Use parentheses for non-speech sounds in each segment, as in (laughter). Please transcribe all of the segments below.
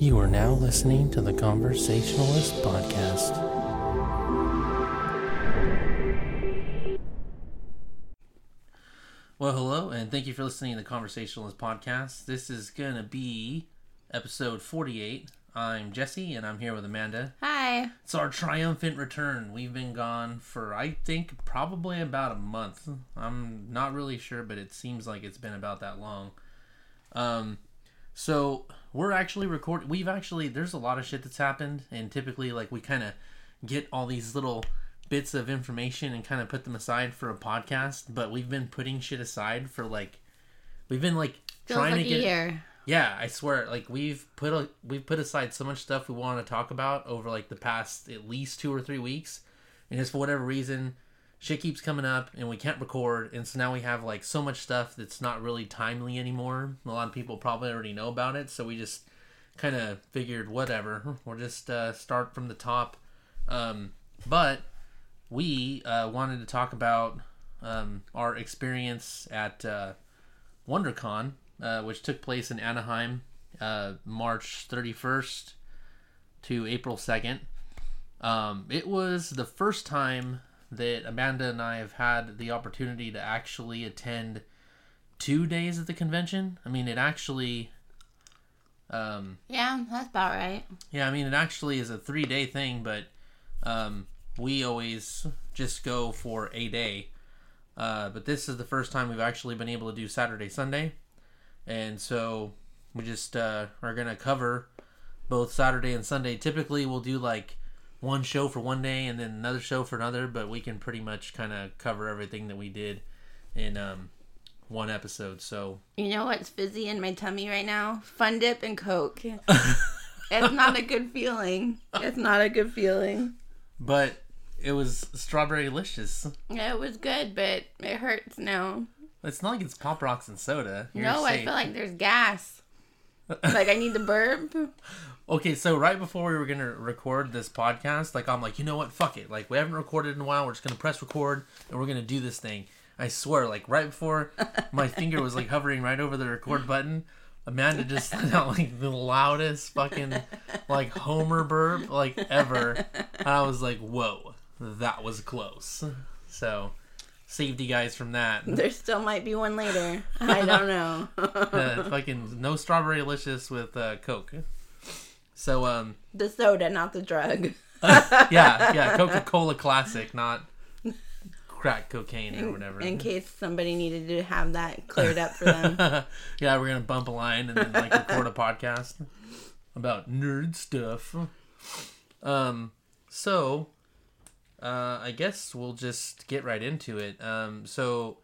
You are now listening to the Conversationalist Podcast. Well, hello, and thank you for listening to the Conversationalist Podcast. This is going to be episode 48. I'm Jesse, and I'm here with Amanda. Hi. It's our triumphant return. We've been gone for, I think, probably about a month. I'm not really sure, but it seems like it's been about that long. Um, so we're actually recording. We've actually there's a lot of shit that's happened, and typically like we kind of get all these little bits of information and kind of put them aside for a podcast. But we've been putting shit aside for like we've been like Feels trying like to get year. yeah, I swear, like we've put a, we've put aside so much stuff we want to talk about over like the past at least two or three weeks, and just for whatever reason, shit keeps coming up and we can't record, and so now we have like so much stuff that's not really timely anymore. A lot of people probably already know about it, so we just kind of figured whatever, we'll just uh, start from the top. Um, but we uh, wanted to talk about um, our experience at uh, WonderCon, uh, which took place in Anaheim, uh, March 31st to April 2nd. Um, it was the first time that Amanda and I have had the opportunity to actually attend two days of the convention. I mean, it actually, um, Yeah, that's about right. yeah, I mean, it actually is a three day thing, but um, we always just go for a day. Uh, but this is the first time we've actually been able to do Saturday, Sunday. And so we just uh, are going to cover both Saturday and Sunday. Typically, we'll do like one show for one day and then another show for another, but we can pretty much kind of cover everything that we did in um, one episode. So You know what's fizzy in my tummy right now? Fun dip and Coke. (laughs) it's not a good feeling. It's not a good feeling. But it was strawberry delicious. It was good, but it hurts now. It's not like it's Pop Rocks and soda. You're no, I safe. feel like there's gas. like I need to burp. (laughs) Okay, so right before we were gonna record this podcast, like I'm like, you know what? Fuck it. Like we haven't recorded in a while. We're just gonna press record and we're gonna do this thing. I swear, like right before my (laughs) finger was like hovering right over the record button, Amanda just let out like the loudest fucking like Homer burp like ever. And I was like, whoa, that was close. So saved you guys from that. There still might be one later. I don't know. (laughs) Uh, fucking no strawberry delicious with uh, Coke. So um the soda, not the drug. (laughs) yeah, (laughs) yeah, Coca Cola Classic, not crack cocaine or whatever. In case somebody needed to have that cleared up for them. (laughs) yeah, we're gonna bump a line and then like record a podcast about nerd stuff. Um, so uh, I guess we'll just get right into it. Um, so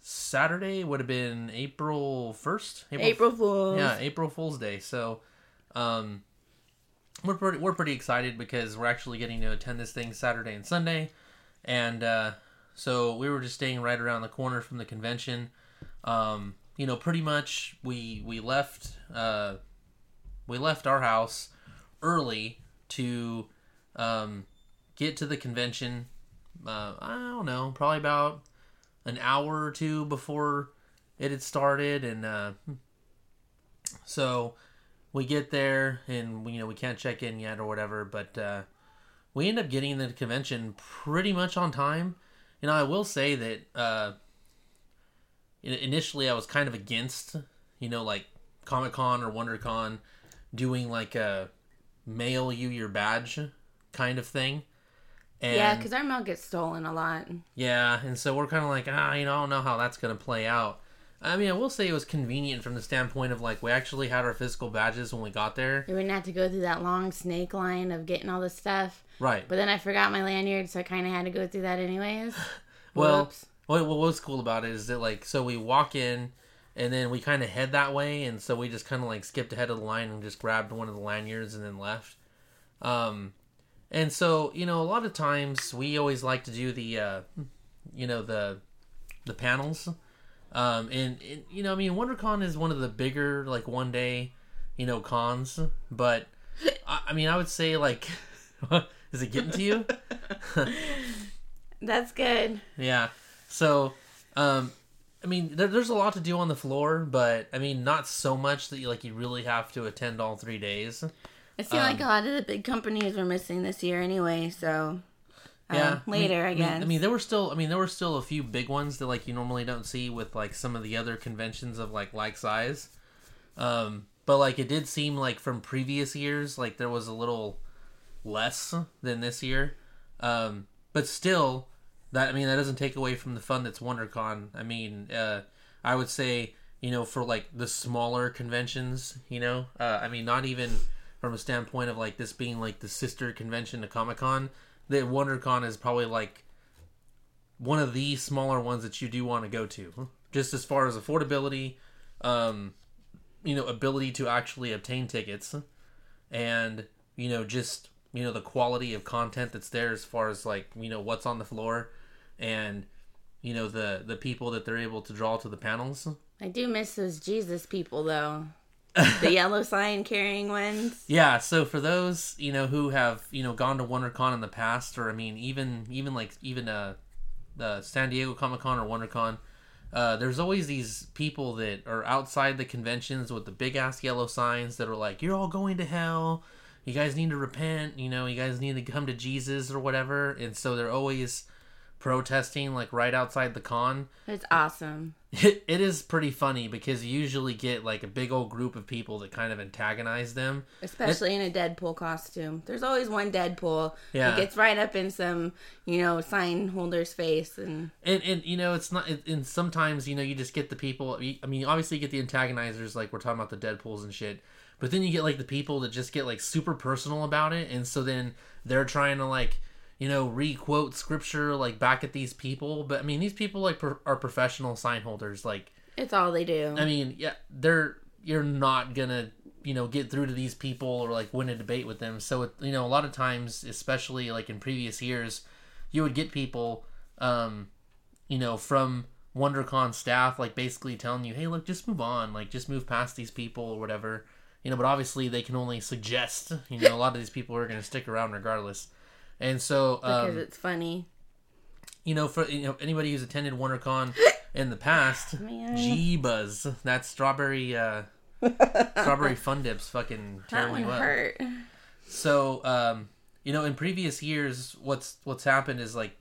Saturday would have been April first. April Fools. Yeah, April Fool's Day. So, um, we're pretty we're pretty excited because we're actually getting to attend this thing Saturday and Sunday, and uh, so we were just staying right around the corner from the convention. Um, you know, pretty much we we left uh, we left our house early to um, get to the convention. Uh, I don't know, probably about an hour or two before it had started, and uh, so we get there and we, you know we can't check in yet or whatever but uh, we end up getting the convention pretty much on time you know i will say that uh, initially i was kind of against you know like comic-con or wondercon doing like a mail you your badge kind of thing and Yeah, because our mail gets stolen a lot. yeah, and so we're kind of like, ah, you know, I don't know how that's going to play out. I mean, I will say it was convenient from the standpoint of like we actually had our physical badges when we got there. We wouldn't have to go through that long snake line of getting all the stuff. Right. But then I forgot my lanyard, so I kind of had to go through that anyways. (laughs) Well, Whoops. what, what was cool about it is that like so we walk in and then we kind of head that way and so we just kind of like skipped ahead of the line and just grabbed one of the lanyards and then left. Um and so, you know, a lot of times we always like to do the uh you know, the the panels. Um and, and you know, I mean, WonderCon is one of the bigger like one day, you know, cons, but I, I mean, I would say like (laughs) is it getting to you? (laughs) That's good. Yeah. So, um, I mean, there, there's a lot to do on the floor, but I mean, not so much that you like you really have to attend all three days. It seemed like a Um, lot of the big companies were missing this year anyway, so um, Yeah, later, I, I mean, guess. I mean, I mean, there were still, I mean, there were still a few big ones that like you normally don't see with like some of the other conventions of like like size. Um, but like it did seem like from previous years, like there was a little less than this year. Um, but still, that I mean, that doesn't take away from the fun that's WonderCon. I mean, uh, I would say you know for like the smaller conventions, you know, uh, I mean, not even from a standpoint of like this being like the sister convention to Comic Con, that WonderCon is probably like one of the smaller ones that you do want to go to, just as far as affordability, um, you know, ability to actually obtain tickets, and you know, just you know the quality of content that's there as far as like you know what's on the floor, and you know the the people that they're able to draw to the panels. I do miss those Jesus people though. The yellow sign carrying ones. (laughs) Yeah, so for those you know who have you know gone to WonderCon in the past, or I mean even even like even uh, the San Diego Comic Con or WonderCon, uh, there's always these people that are outside the conventions with the big ass yellow signs that are like, "You're all going to hell. You guys need to repent. You know, you guys need to come to Jesus or whatever." And so they're always protesting like right outside the con. It's awesome. It, it is pretty funny because you usually get like a big old group of people that kind of antagonize them. Especially in a Deadpool costume. There's always one Deadpool Yeah. gets right up in some, you know, sign holder's face and and and you know it's not and sometimes you know you just get the people i mean obviously you get the antagonizers like we're talking about the deadpools and shit but then you get like the people that just get like super personal about it and so then they're trying to like you know re-quote scripture like back at these people. But i mean these people like pro- are professional sign holders like it's all they do. i mean yeah they're you're not gonna you know get through to these people or like win a debate with them. So it, you know a lot of times especially like in previous years you would get people um you know from WonderCon staff like basically telling you hey look just move on. Like just move past these people or whatever. You know but obviously they can only suggest you know a lot of these people are going to stick around regardless and so because um, it's funny. you know for you know anybody who's attended WonderCon (laughs) in the past buzz that strawberry uh (laughs) strawberry fun dips fucking one you up hurt. so um you know in previous years what's what's happened is like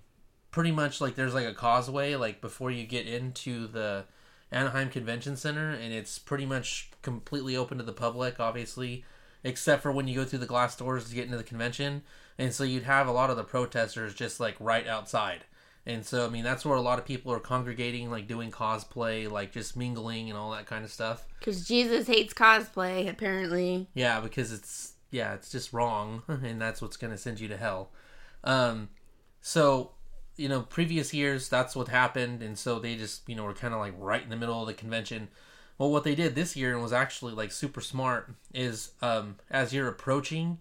pretty much like there's like a causeway like before you get into the Anaheim Convention Center and it's pretty much completely open to the public obviously except for when you go through the glass doors to get into the convention and so you'd have a lot of the protesters just like right outside and so I mean that's where a lot of people are congregating like doing cosplay like just mingling and all that kind of stuff Because Jesus hates cosplay, apparently. yeah, because it's yeah, it's just wrong, (laughs) and that's what's going to send you to hell. Um, so you know, previous years that's what happened, and so they just you know were kind of like right in the middle of the convention. Well, what they did this year and was actually like super smart is um, as you're approaching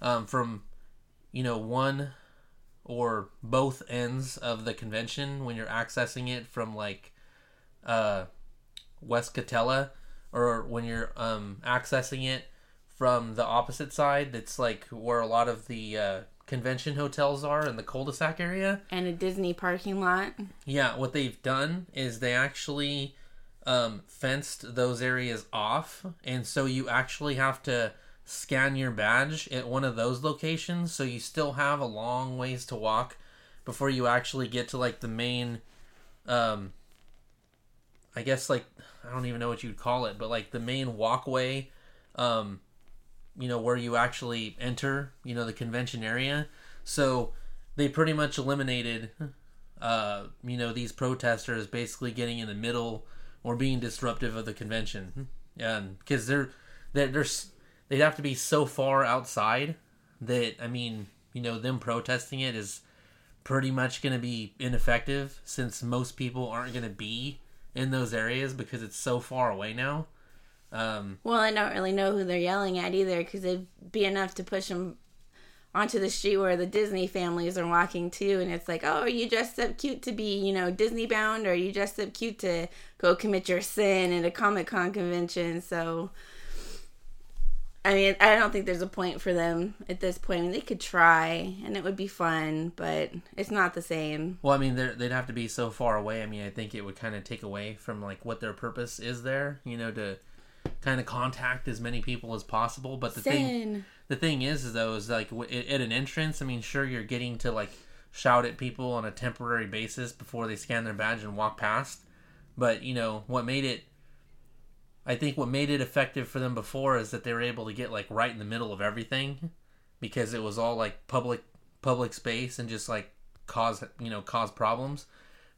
um, from you know one or both ends of the convention when you're accessing it from like uh, West Katella or when you're um, accessing it from the opposite side that's like where a lot of the uh, convention hotels are in the cul-de-sac area And a Disney parking lot. yeah what they've done is they actually um, fenced those areas off and so you actually have to scan your badge at one of those locations so you still have a long ways to walk before you actually get to like the main um i guess like i don't even know what you'd call it but like the main walkway um you know where you actually enter you know the convention area. So they pretty much eliminated uh you know these protesters basically getting in the middle or being disruptive of the convention. And because they're they're, they're they'd have to be so far outside that i mean you know them protesting it is pretty much going to be ineffective since most people aren't going to be in those areas because it's so far away now um Well, I don't really know who they're yelling at either because it'd be enough to push them onto the street where the Disney families are walking too. And it's like, oh, are you dressed up cute to be, you know, Disney bound? Or are you dressed up cute to go commit your sin at a Comic Con convention? So, I mean, I don't think there's a point for them at this point. I mean, they could try, and it would be fun, but it's not the same. Well, I mean, they're- they'd have to be so far away. I mean, I think it would kind of take away from like what their purpose is there. You know, to kind of contact as many people as possible. But the thing, the thing is, is though, is like at an entrance. I mean, sure, you're getting to like shout at people on a temporary basis before they scan their badge and walk past. But you know what made it I think what made it effective for them before is that they were able to get like right in the middle of everything because it was all like public public space and just like cause you know cause problems.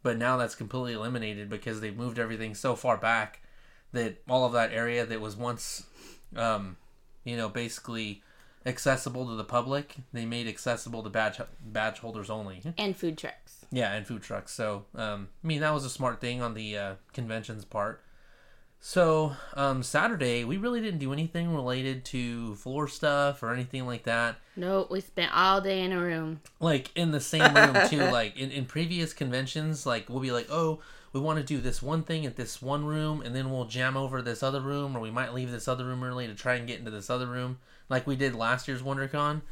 But now that's completely eliminated because they've moved everything so far back that all of that area that was once um, you know basically accessible to the public they made accessible to badge badge holders only. And food trucks. Yeah, and food trucks. So, um, I mean, that was a smart thing on the uh, convention's part. So, um, Saturday, we really didn't do anything related to floor stuff or anything like that. Nope, we spent all day in a room. Like, in the same room, too. (laughs) like, in, in previous conventions, like, we'll be like, oh, we want to do this one thing at this one room, and then we'll jam over this other room, or we might leave this other room early to try and get into this other room, like we did last year's WonderCon,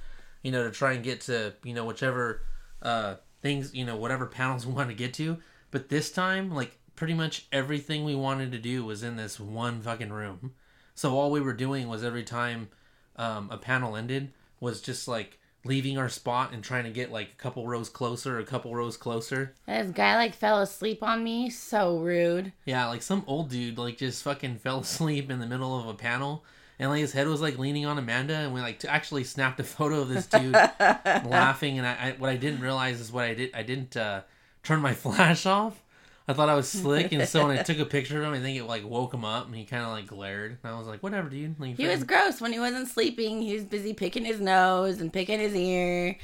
you know, to try and get to, you know, whichever uh, things, you know, whatever panels we want to get to. But this time, like, pretty much everything we wanted to do was in this one fucking room. So all we were doing was every time um, a panel ended was just like leaving our spot and trying to get like a couple rows closer, a couple rows closer. This guy like fell asleep on me. So rude. Yeah, like some old dude like just fucking (laughs) fell asleep in the middle of a panel. And like his head was like leaning on Amanda, and we like t- actually snapped a (laughs) photo of this dude (laughs) laughing. And I, I, what I didn't realize is what I did. I didn't uh, turn my flash off. I thought I was slick, and so when I took a (laughs) picture of him, I think it like woke him up, and he kind of like glared. And I was like, "Whatever, dude." Like, He was gross when he wasn't sleeping. He was busy picking his nose and picking his ear.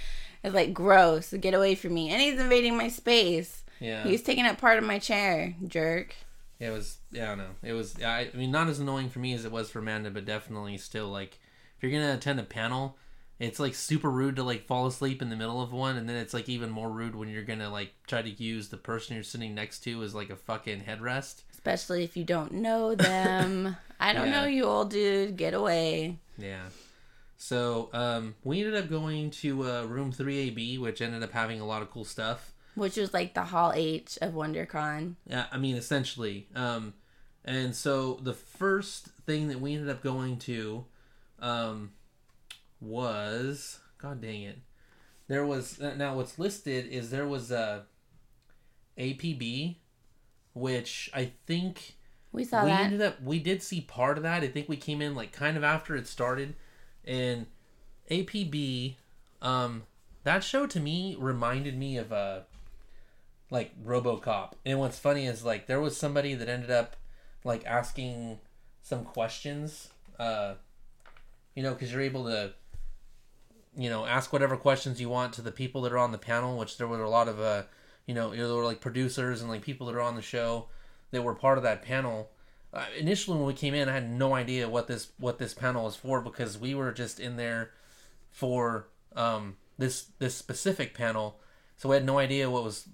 It's like gross. Get away from me. And he's invading my space. yeah. He's taking up part of my chair. Jerk. It was yeah, I don't know. It was I, I mean not as annoying for me as it was for Amanda, but definitely still like if you're gonna attend a panel, it's like super rude to like fall asleep in the middle of one, and then it's like even more rude when you're gonna like try to use the person you're sitting next to as like a fucking headrest. Especially if you don't know them. (laughs) I don't Yeah. know you, old dude. Get away. Yeah. So um, we ended up going to uh, room 3AB, which ended up having a lot of cool stuff. Which was like the Hall H of WonderCon. Yeah, I mean, essentially. Um, and so the first thing that we ended up going to um, was God dang it. There was now what's listed is there was a APB, which I think We saw we that. ended up we did see part of that. I think we came in like kind of after it started, and APB, um, that show to me reminded me of uh like RoboCop. And what's funny is like there was somebody that ended up like asking some questions, uh, you know, because you're able to. You know, ask whatever questions you want to the people that are on the panel, which there were a lot of, uh, you know, there were like producers and like people that are on the show that were part of that panel. Uh, initially, when we came in, I had no idea what this what this panel was for because we were just in there for um, this this specific panel, so we had no idea what was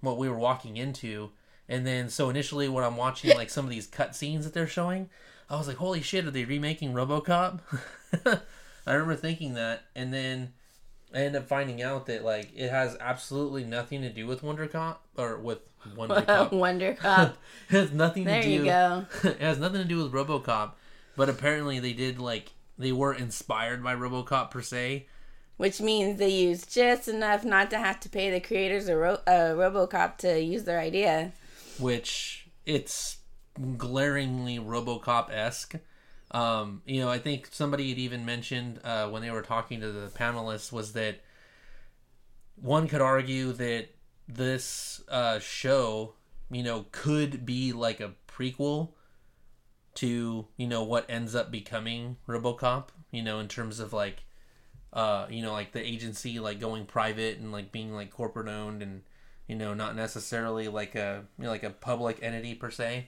what we were walking into. And then, so initially, when I'm watching like some of these cut scenes that they're showing, I was like, "Holy shit! Are they remaking RoboCop?" (laughs) I remember thinking that, and then I ended up finding out that like it has absolutely nothing to do with WonderCop or with WonderCop. (laughs) WonderCop. (laughs) it has nothing there to do. There you go. (laughs) it has nothing to do with RoboCop, but apparently they did like they were inspired by RoboCop per se. Which means they used just enough not to have to pay the creators of Ro- uh, RoboCop to use their idea. which it's glaringly RoboCop esque. Um, you know, I think somebody had even mentioned uh, when they were talking to the panelists was that one could argue that this uh, show, you know, could be like a prequel to you know what ends up becoming RoboCop. You know, in terms of like, uh, you know, like the agency like going private and like being like corporate owned and you know not necessarily like a you know, like a public entity per se.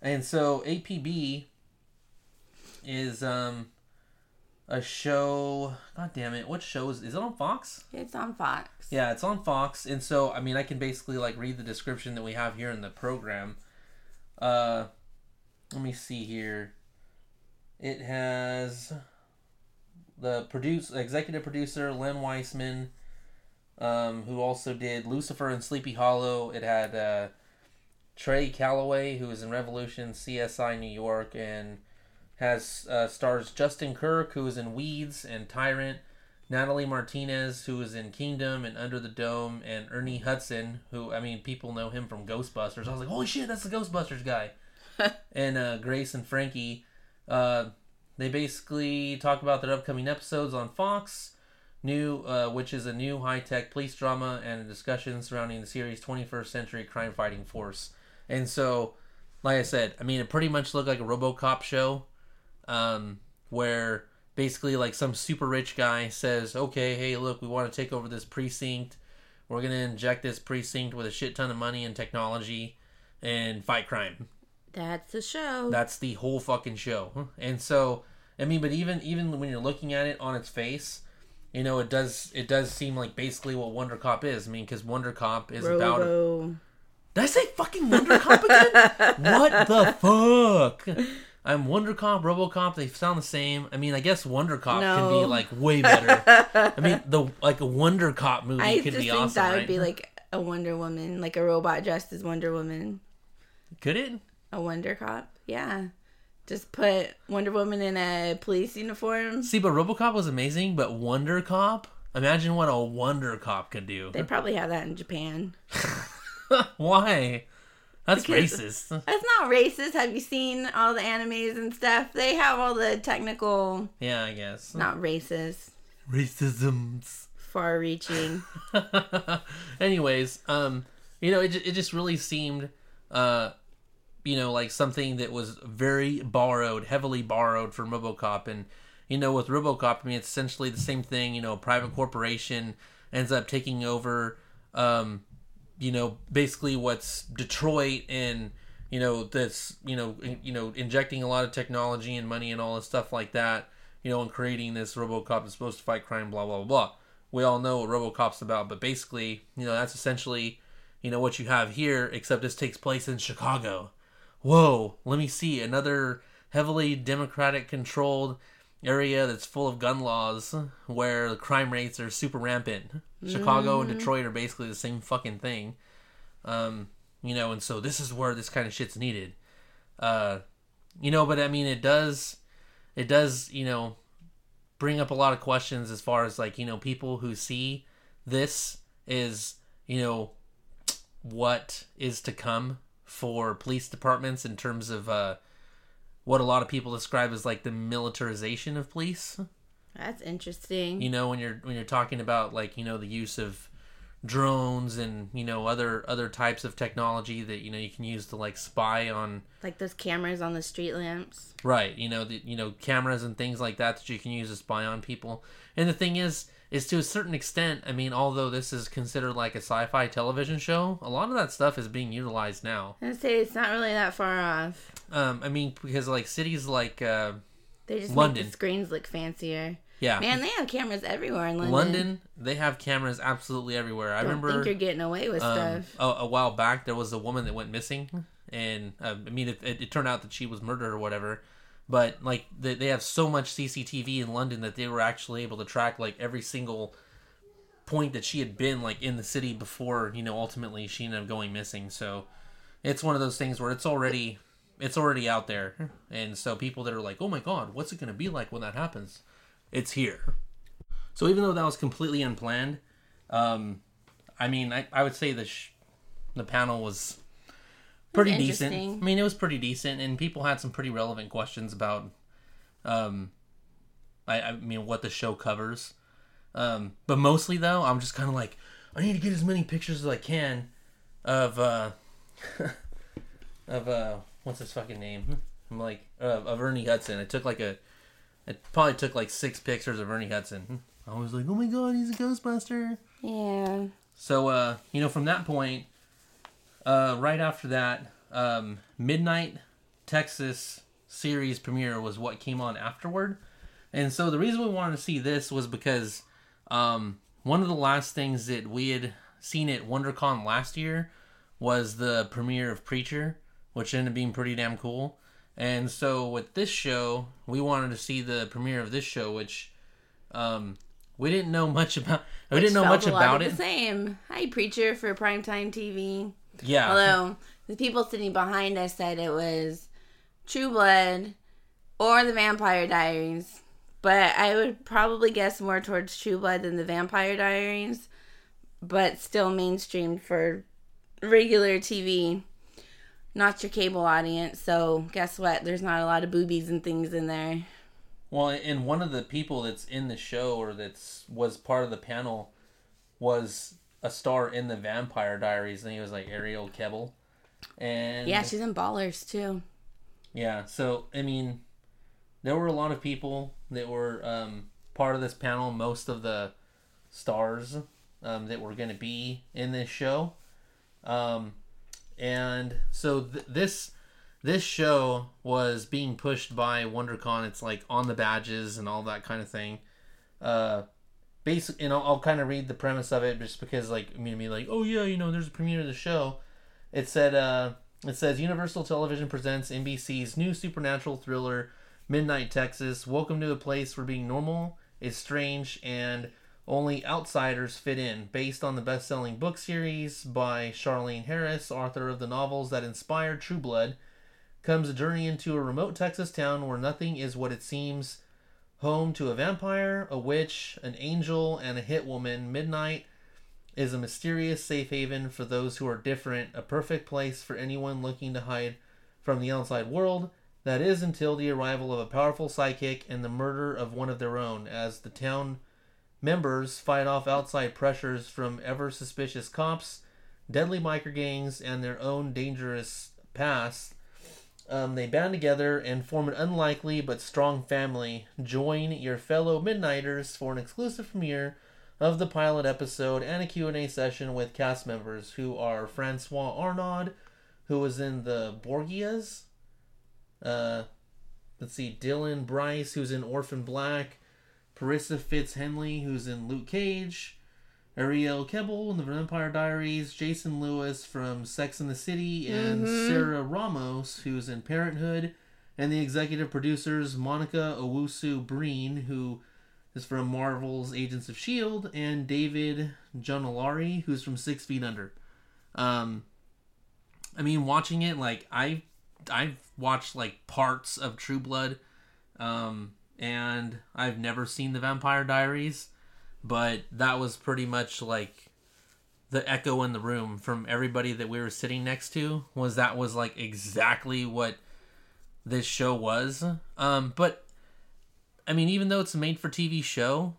And so APB is um a show. God damn it! What show is is it on Fox? It's on Fox. Yeah, it's on Fox, and so I mean, I can basically like read the description that we have here in the program. Uh, let me see here. it has the produce executive producer Len Wiseman, um, who also did Lucifer and Sleepy Hollow. It had uh, Trey Callaway, who was in Revolution, CSI New York, and has uh, stars Justin Kirk, who was in Weeds and Tyrant, Natalie Martinez, who was in Kingdom and Under the Dome, and Ernie Hudson, who I mean people know him from Ghostbusters. I was like, holy shit, that's the Ghostbusters guy. (laughs) and uh, Grace and Frankie. Uh, they basically talk about their upcoming episodes on Fox, new, uh, which is a new high tech police drama and a discussion surrounding the series' 21st century crime fighting force. And so, like I said, I mean, it pretty much looked like a RoboCop show, um, where basically like some super rich guy says, "Okay, hey, look, we want to take over this precinct. We're gonna inject this precinct with a shit ton of money and technology, and fight crime." That's the show. That's the whole fucking show. And so, I mean, but even even when you're looking at it on its face, you know, it does it does seem like basically what Wonder Cop is. I mean, because Wonder Cop is about. Robo. Did I say fucking Wonder Cop again? (laughs) what the fuck? I'm Wonder Cop, RoboCop. They sound the same. I mean, I guess Wonder Cop can be like way better. I mean, the (laughs) like a Wonder Cop movie I could just be think awesome, that right? would be like a Wonder Woman, like a robot dressed as Wonder Woman. could it? A Wonder Cop. Yeah. Just put Wonder Woman in a police uniform. See, but RoboCop was amazing, but Wonder Cop. Imagine what a Wonder Cop could do. They probably have that in Japan. (laughs) Why? That's Because- racist. (laughs) That's not racist. Have you seen all the animes and stuff? They have all the technical, Yeah, I guess. not racist, Racisms. far reaching. (laughs) Anyways, um, you know, it, it just really seemed, uh, you know, like something that was very borrowed, heavily borrowed from RoboCop, and you know, with RoboCop, I mean, it's essentially the same thing. You know, a private corporation ends up taking over, um, you know, basically what's Detroit and you know this, you know, in- you know, injecting a lot of technology and money and all this stuff like that. You know, and creating this RoboCop is supposed to fight crime, blah blah blah. blah we all know what RoboCop's about, but basically, you know, that's essentially, you know, what you have here, except this takes place in Chicago. Whoa, let me see another heavily Democratic controlled area that's full of gun laws where the crime rates are super rampant. Chicago and Detroit are basically the same fucking thing. Um, you know, and so this is where this kind of shit's needed. Uh, you know, but I mean, it does, it does, you know, bring up a lot of questions as far as like you know people who see this is you know what is to come for police departments in terms of uh what a lot of people describe as like the militarization of police That's interesting. you know when you're when you're talking about like you know the use of drones and you know other other types of technology that you know you can use to like spy on Like those cameras on the street lamps. Right, you know, the, you know, cameras and things like that that you can use to spy on people. And the thing is, is to a certain extent, I mean, although this is considered like a sci-fi television show, a lot of that stuff is being utilized now. I say it's not really that far off. Um, I mean, because like cities like, uh, They just London. make the screens look fancier. Yeah, Man, they have cameras everywhere in London. London, they have cameras absolutely everywhere. I Don't remember think you're getting away with um, stuff. a, a while back there was a woman that went missing, and uh, I mean, it, it, it turned out that she was murdered or whatever. But like they, they have so much CCTV in London that they were actually able to track like every single point that she had been like in the city before you know ultimately she ended up going missing. So it's one of those things where it's already it's already out there, and so people that are like, oh my god, what's it gonna be like when that happens? It's here. So even though that was completely unplanned, um, I mean, I, I would say the sh- the panel was pretty decent. I mean, it was pretty decent, and people had some pretty relevant questions about, um, I, I mean, what the show covers. Um, but mostly though, I'm just kind of like, I need to get as many pictures as I can of uh, (laughs) of uh, what's his fucking name? I'm like, uh, of Ernie Hudson. I took like a, it probably took like six pictures of Ernie Hudson. I was like, oh my god, he's a Ghostbuster. Yeah. So, uh, you know, from that point, uh, right after that, um, Midnight Texas series premiere was what came on afterward. And so the reason we wanted to see this was because um, one of the last things that we had seen at WonderCon last year was the premiere of Preacher, which ended up being pretty damn cool. And so with this show, we wanted to see the premiere of this show, which um, we didn't know much about. We didn't know much about it. The same. Hi, preacher for primetime TV. Yeah. Although the people sitting behind us said it was True Blood or The Vampire Diaries, but I would probably guess more towards True Blood than The Vampire Diaries, but still mainstreamed for regular TV, not your cable audience. So guess what? There's not a lot of boobies and things in there. Well, and one of the people that's in the show or that's was part of the panel was a star in the Vampire Diaries, and he was like Arielle Kebbel. And Yeah, she's in Ballers too. Yeah, so I mean, there were a lot of people that were um, part of this panel. Most of the stars um, that were going to be in this show, um, and so th- this this show was being pushed by WonderCon. It's like on the badges and all that kind of thing. Uh, basic, and I'll, I'll kind of read the premise of it just because, like, I mean, be like, oh yeah, you know, there's a premiere of the show. It said, uh, it says Universal Television presents NBC's new supernatural thriller, Midnight Texas. Welcome to a place where being normal is strange and only outsiders fit in. Based on the best-selling book series by Charlaine Harris, author of the novels that inspired True Blood, comes a journey into a remote Texas town where nothing is what it seems. Home to a vampire, a witch, an angel, and a hit woman, Midnight is a mysterious safe haven for those who are different, a perfect place for anyone looking to hide from the outside world. That is until the arrival of a powerful psychic and the murder of one of their own, as the town members fight off outside pressures from ever suspicious cops, deadly biker gangs, and their own dangerous past. Um, they band together and form an unlikely but strong family. Join your fellow Midnighters for an exclusive premiere of the pilot episode and a Q&A session with cast members who are Francois Arnaud, who was in the Borgias. Uh, let's see, Dylan Bruce, who's in Orphan Black. Parisa Fitz-Henley, who's in Luke Cage. Arielle Kebbel in the Vampire Diaries. Jason Lewis from Sex and the City. And Sarah Ramos, who's in Parenthood. And the executive producers, Monica Owusu Breen, who is from Marvel's Agents of S.H.I.E.L.D., and David Janollari, who's from Six Feet Under. Um, I mean, watching it, like, I, I've watched, like, parts of True Blood, um, and I've never seen The Vampire Diaries, but that was pretty much, like, the echo in the room from everybody that we were sitting next to was that was, like, exactly what this show was. Um, but I mean, even though it's a made for TV show,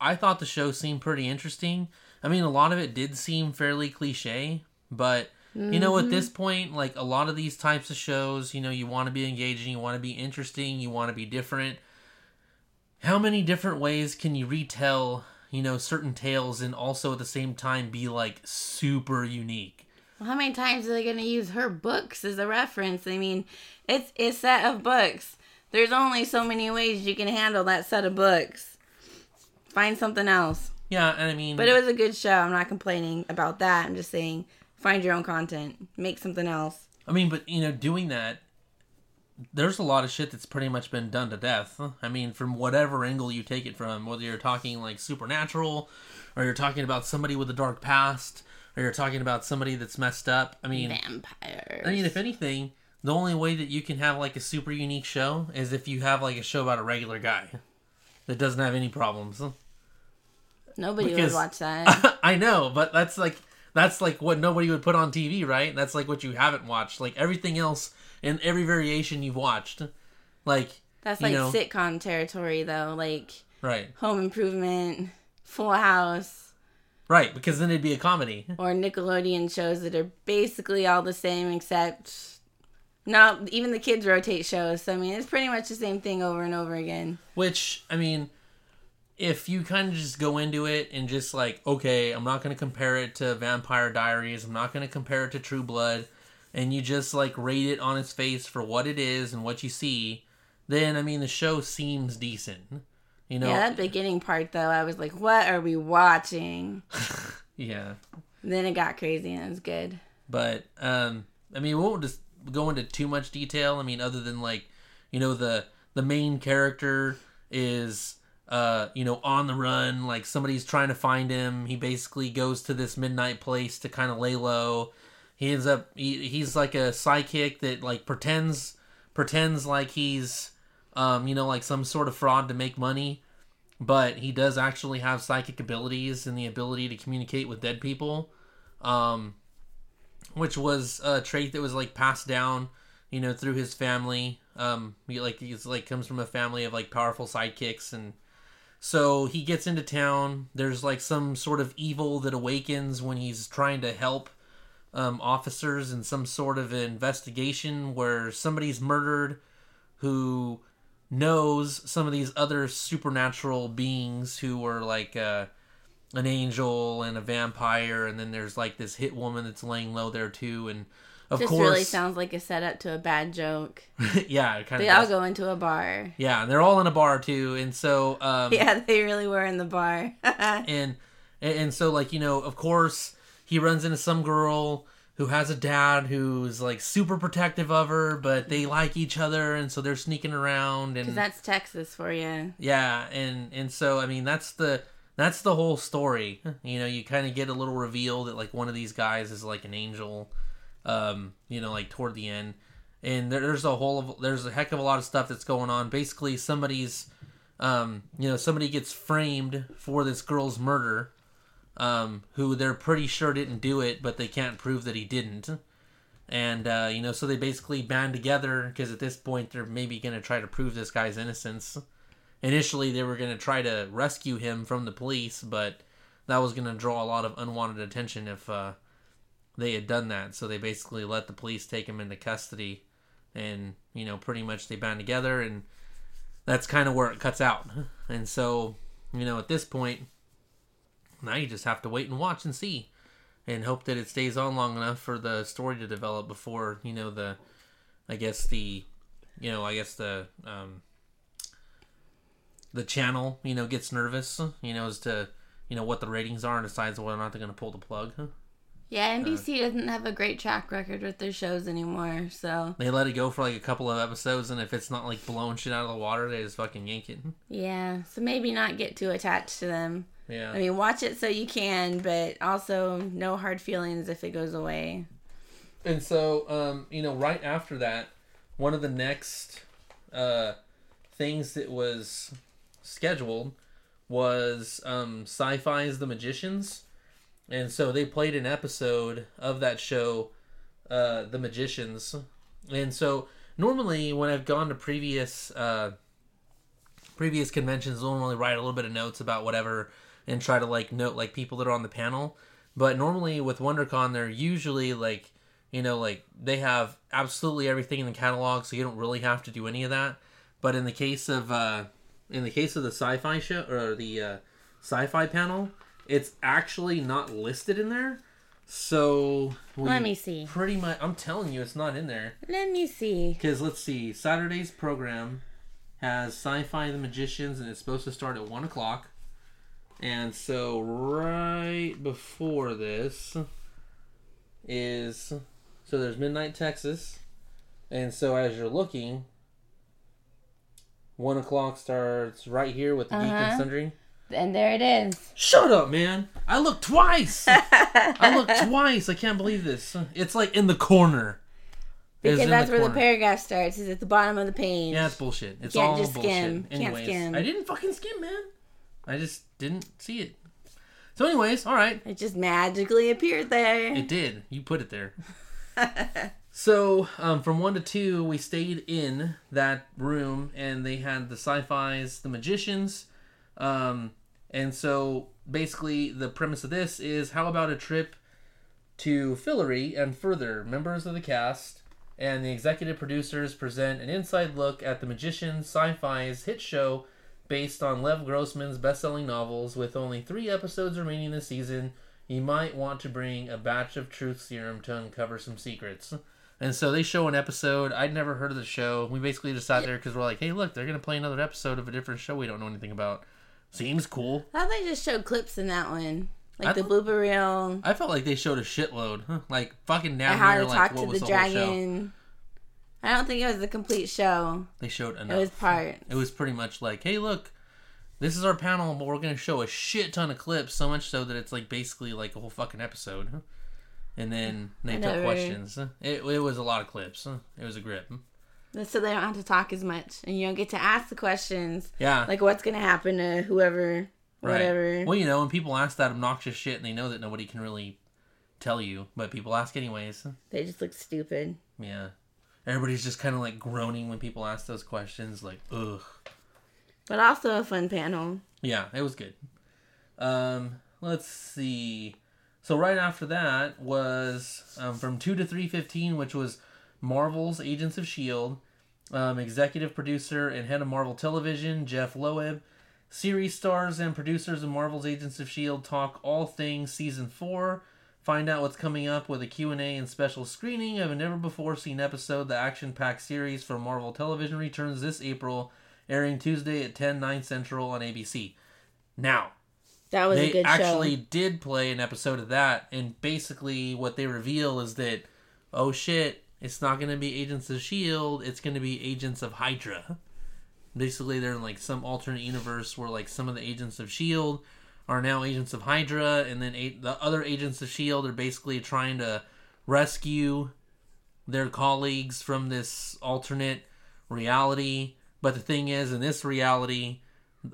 I thought the show seemed pretty interesting. I mean, a lot of it did seem fairly cliche, but you know, at this point, like a lot of these types of shows, you know, you want to be engaging, you want to be interesting, you want to be different. How many different ways can you retell, you know, certain tales and also at the same time be like super unique? Well, how many times are they going to use her books as a reference? I mean, it's a set of books. There's only so many ways you can handle that set of books. Find something else. Yeah, and I mean, But it was a good show. I'm not complaining about that. I'm just saying find your own content. Make something else. I mean, but you know, doing that, there's a lot of shit that's pretty much been done to death. I mean, from whatever angle you take it from, whether you're talking like supernatural, or you're talking about somebody with a dark past, or you're talking about somebody that's messed up. I mean, Vampires. I mean, if anything, the only way that you can have like a super unique show is if you have like a show about a regular guy that doesn't have any problems. Nobody because- would watch that. (laughs) I know, but that's like that's like what nobody would put on TV, right? That's like what you haven't watched. Like everything else in every variation you've watched. Like That's like know, sitcom territory, though. Like right. Home Improvement, Full House, Right, because then it'd be a comedy. or Nickelodeon shows that are basically all the same, except no, even the kids rotate shows. So I mean, it's pretty much the same thing over and over again. Which, I mean, if you kind of just go into it and just like, okay, I'm not going to compare it to Vampire Diaries, I'm not going to compare it to True Blood, and you just like rate it on its face for what it is and what you see, then I mean, the show seems decent. You know? Yeah, that beginning part though, I was like, "What are we watching?" (laughs) yeah. then it got crazy and it was good. But um, I mean, we won't just go into too much detail. I mean, other than like, you know, the the main character is uh, you know, on the run, like somebody's trying to find him. He basically goes to this midnight place to kind of lay low. He ends up he, he's like a psychic that like pretends pretends like he's um, you know, like some sort of fraud to make money, but he does actually have psychic abilities and the ability to communicate with dead people. Um, which was a trait that was like passed down, you know, through his family. Um, he, like he's like comes from a family of like powerful sidekicks, and so he gets into town. There's like some sort of evil that awakens when he's trying to help um, officers in some sort of investigation where somebody's murdered who knows some of these other supernatural beings who are like uh, an angel and a vampire, and then there's like this hit woman that's laying low there too, and of Just course, really sounds like a setup to a bad joke. (laughs) yeah, it kind They of. all go into a bar. Yeah, and they're all in a bar too, and so um, (laughs) Yeah, they really were in the bar. (laughs) and and so like you know, of course, he runs into some girl who has a dad who's like super protective of her, but they like each other, and so they're sneaking around and that's Texas for you. Yeah, and and so I mean that's the that's the whole story. You know, you kind of get a little reveal that like one of these guys is like an angel. Um, you know, like toward the end, and there, there's a whole of, there's a heck of a lot of stuff that's going on. Basically, somebody's um, you know, somebody gets framed for this girl's murder. Um, who they're pretty sure didn't do it, but they can't prove that he didn't. And uh, you know, so they basically band together because at this point they're maybe going to try to prove this guy's innocence. Initially they were going to try to rescue him from the police but that was going to draw a lot of unwanted attention if uh, they had done that. So they basically let the police take him into custody and you know pretty much they band together and that's kind of where it cuts out. And so you know at this point now you just have to wait and watch and see and hope that it stays on long enough for the story to develop before you know the i guess the you know i guess the um the channel, you know, gets nervous, you know, as to you know what the ratings are and decides whether or not they're going to pull the plug. Yeah, NBC doesn't have a great track record with their shows anymore, so They let it go for like a couple of episodes, and if it's not like blowing shit out of the water, they just fucking yank it. yeah. So maybe not get too attached to them. Yeah, I mean, watch it so you can, but also no hard feelings if it goes away. and so um, you know, right after that, one of the next uh, things that was scheduled was um, Syfy's The Magicians, and so they played an episode of that show, uh, The Magicians, and so normally when I've gone to previous uh, previous conventions, I'll normally write a little bit of notes about whatever and try to like note like people that are on the panel. But normally with WonderCon, they're usually like you know like they have absolutely everything in the catalog, so you don't really have to do any of that. But in the case of uh, in the case of the Syfy show or the uh, Syfy panel, it's actually not listed in there. So we Let me see. Pretty much, I'm telling you, it's not in there. Let me see. Because let's see, Saturday's program has Syfy the Magicians, and it's supposed to start at one o'clock. And so right before this is so there's Midnight Texas, and so as you're looking, one o'clock starts right here with the Geek and Uh-huh. Sundry. And there it is. Shut up, man! I looked twice. I (laughs) looked twice. I can't believe this. It's like in the corner. Because that's where the paragraph starts. Is at the bottom of the page. Yeah, it's bullshit. It's all bullshit. skim. Can't skim. I didn't fucking skim, man. I just didn't see it. So, anyways, all right, It just magically appeared there. it did. You put it there. (laughs) so, um, from one to two, we stayed in that room, and they had the Syfy's, the magicians, um, and so basically the premise of this is how about a trip to Fillory and further members of the cast and the executive producers present an inside look at the magicians Syfy's hit show based on lev grossman's best-selling novels with only three episodes remaining this season you might want to bring a batch of truth serum to uncover some secrets and so they show an episode i'd never heard of the show we basically just sat there because we're like hey look they're gonna play another episode of a different show we don't know anything about seems cool I thought they just showed clips in that one. Like I the blooper reel. I felt like they showed a shitload, huh? like fucking And how to Like talk what to was the the, whole show? dragon. I don't think it was the complete show. They showed enough. It was part. It was pretty much like, hey, look, this is our panel, but we're gonna show a shit ton of clips, so much so that it's like basically like a whole fucking episode. And then they I took never- questions. It, it was a lot of clips. It was a grip. So they don't have to talk as much, and you don't get to ask the questions Yeah. like what's gonna happen to whoever, Right. whatever. Well, you know, when people ask that obnoxious shit and they know that nobody can really tell you, but people ask anyways. They just look stupid. Yeah. Everybody's just kind of like groaning when people ask those questions, like, ugh. But also a fun panel. Yeah, it was good. Um, let's see. So right after that was um, from two to three fifteen, which was Marvel's Agents of Shield. Um, executive producer and head of Marvel Television Jeph Loeb. Series stars and producers of Marvel's Agents of Shield talk all things season four. Find out what's coming up with a Q&A and special screening of a never before seen episode. The action-packed series for Marvel Television returns this April, airing Tuesday at 10, 9 Central on ABC. Now, That was a they good actually show. did play an episode of that, and basically what they reveal is that, oh shit, it's not going to be Agents of Shield, it's going to be Agents of Hydra. Basically, they're in like some alternate universe where like some of the Agents of Shield are now Agents of Hydra, and then a- the other Agents of Shield are basically trying to rescue their colleagues from this alternate reality. But the thing is, in this reality,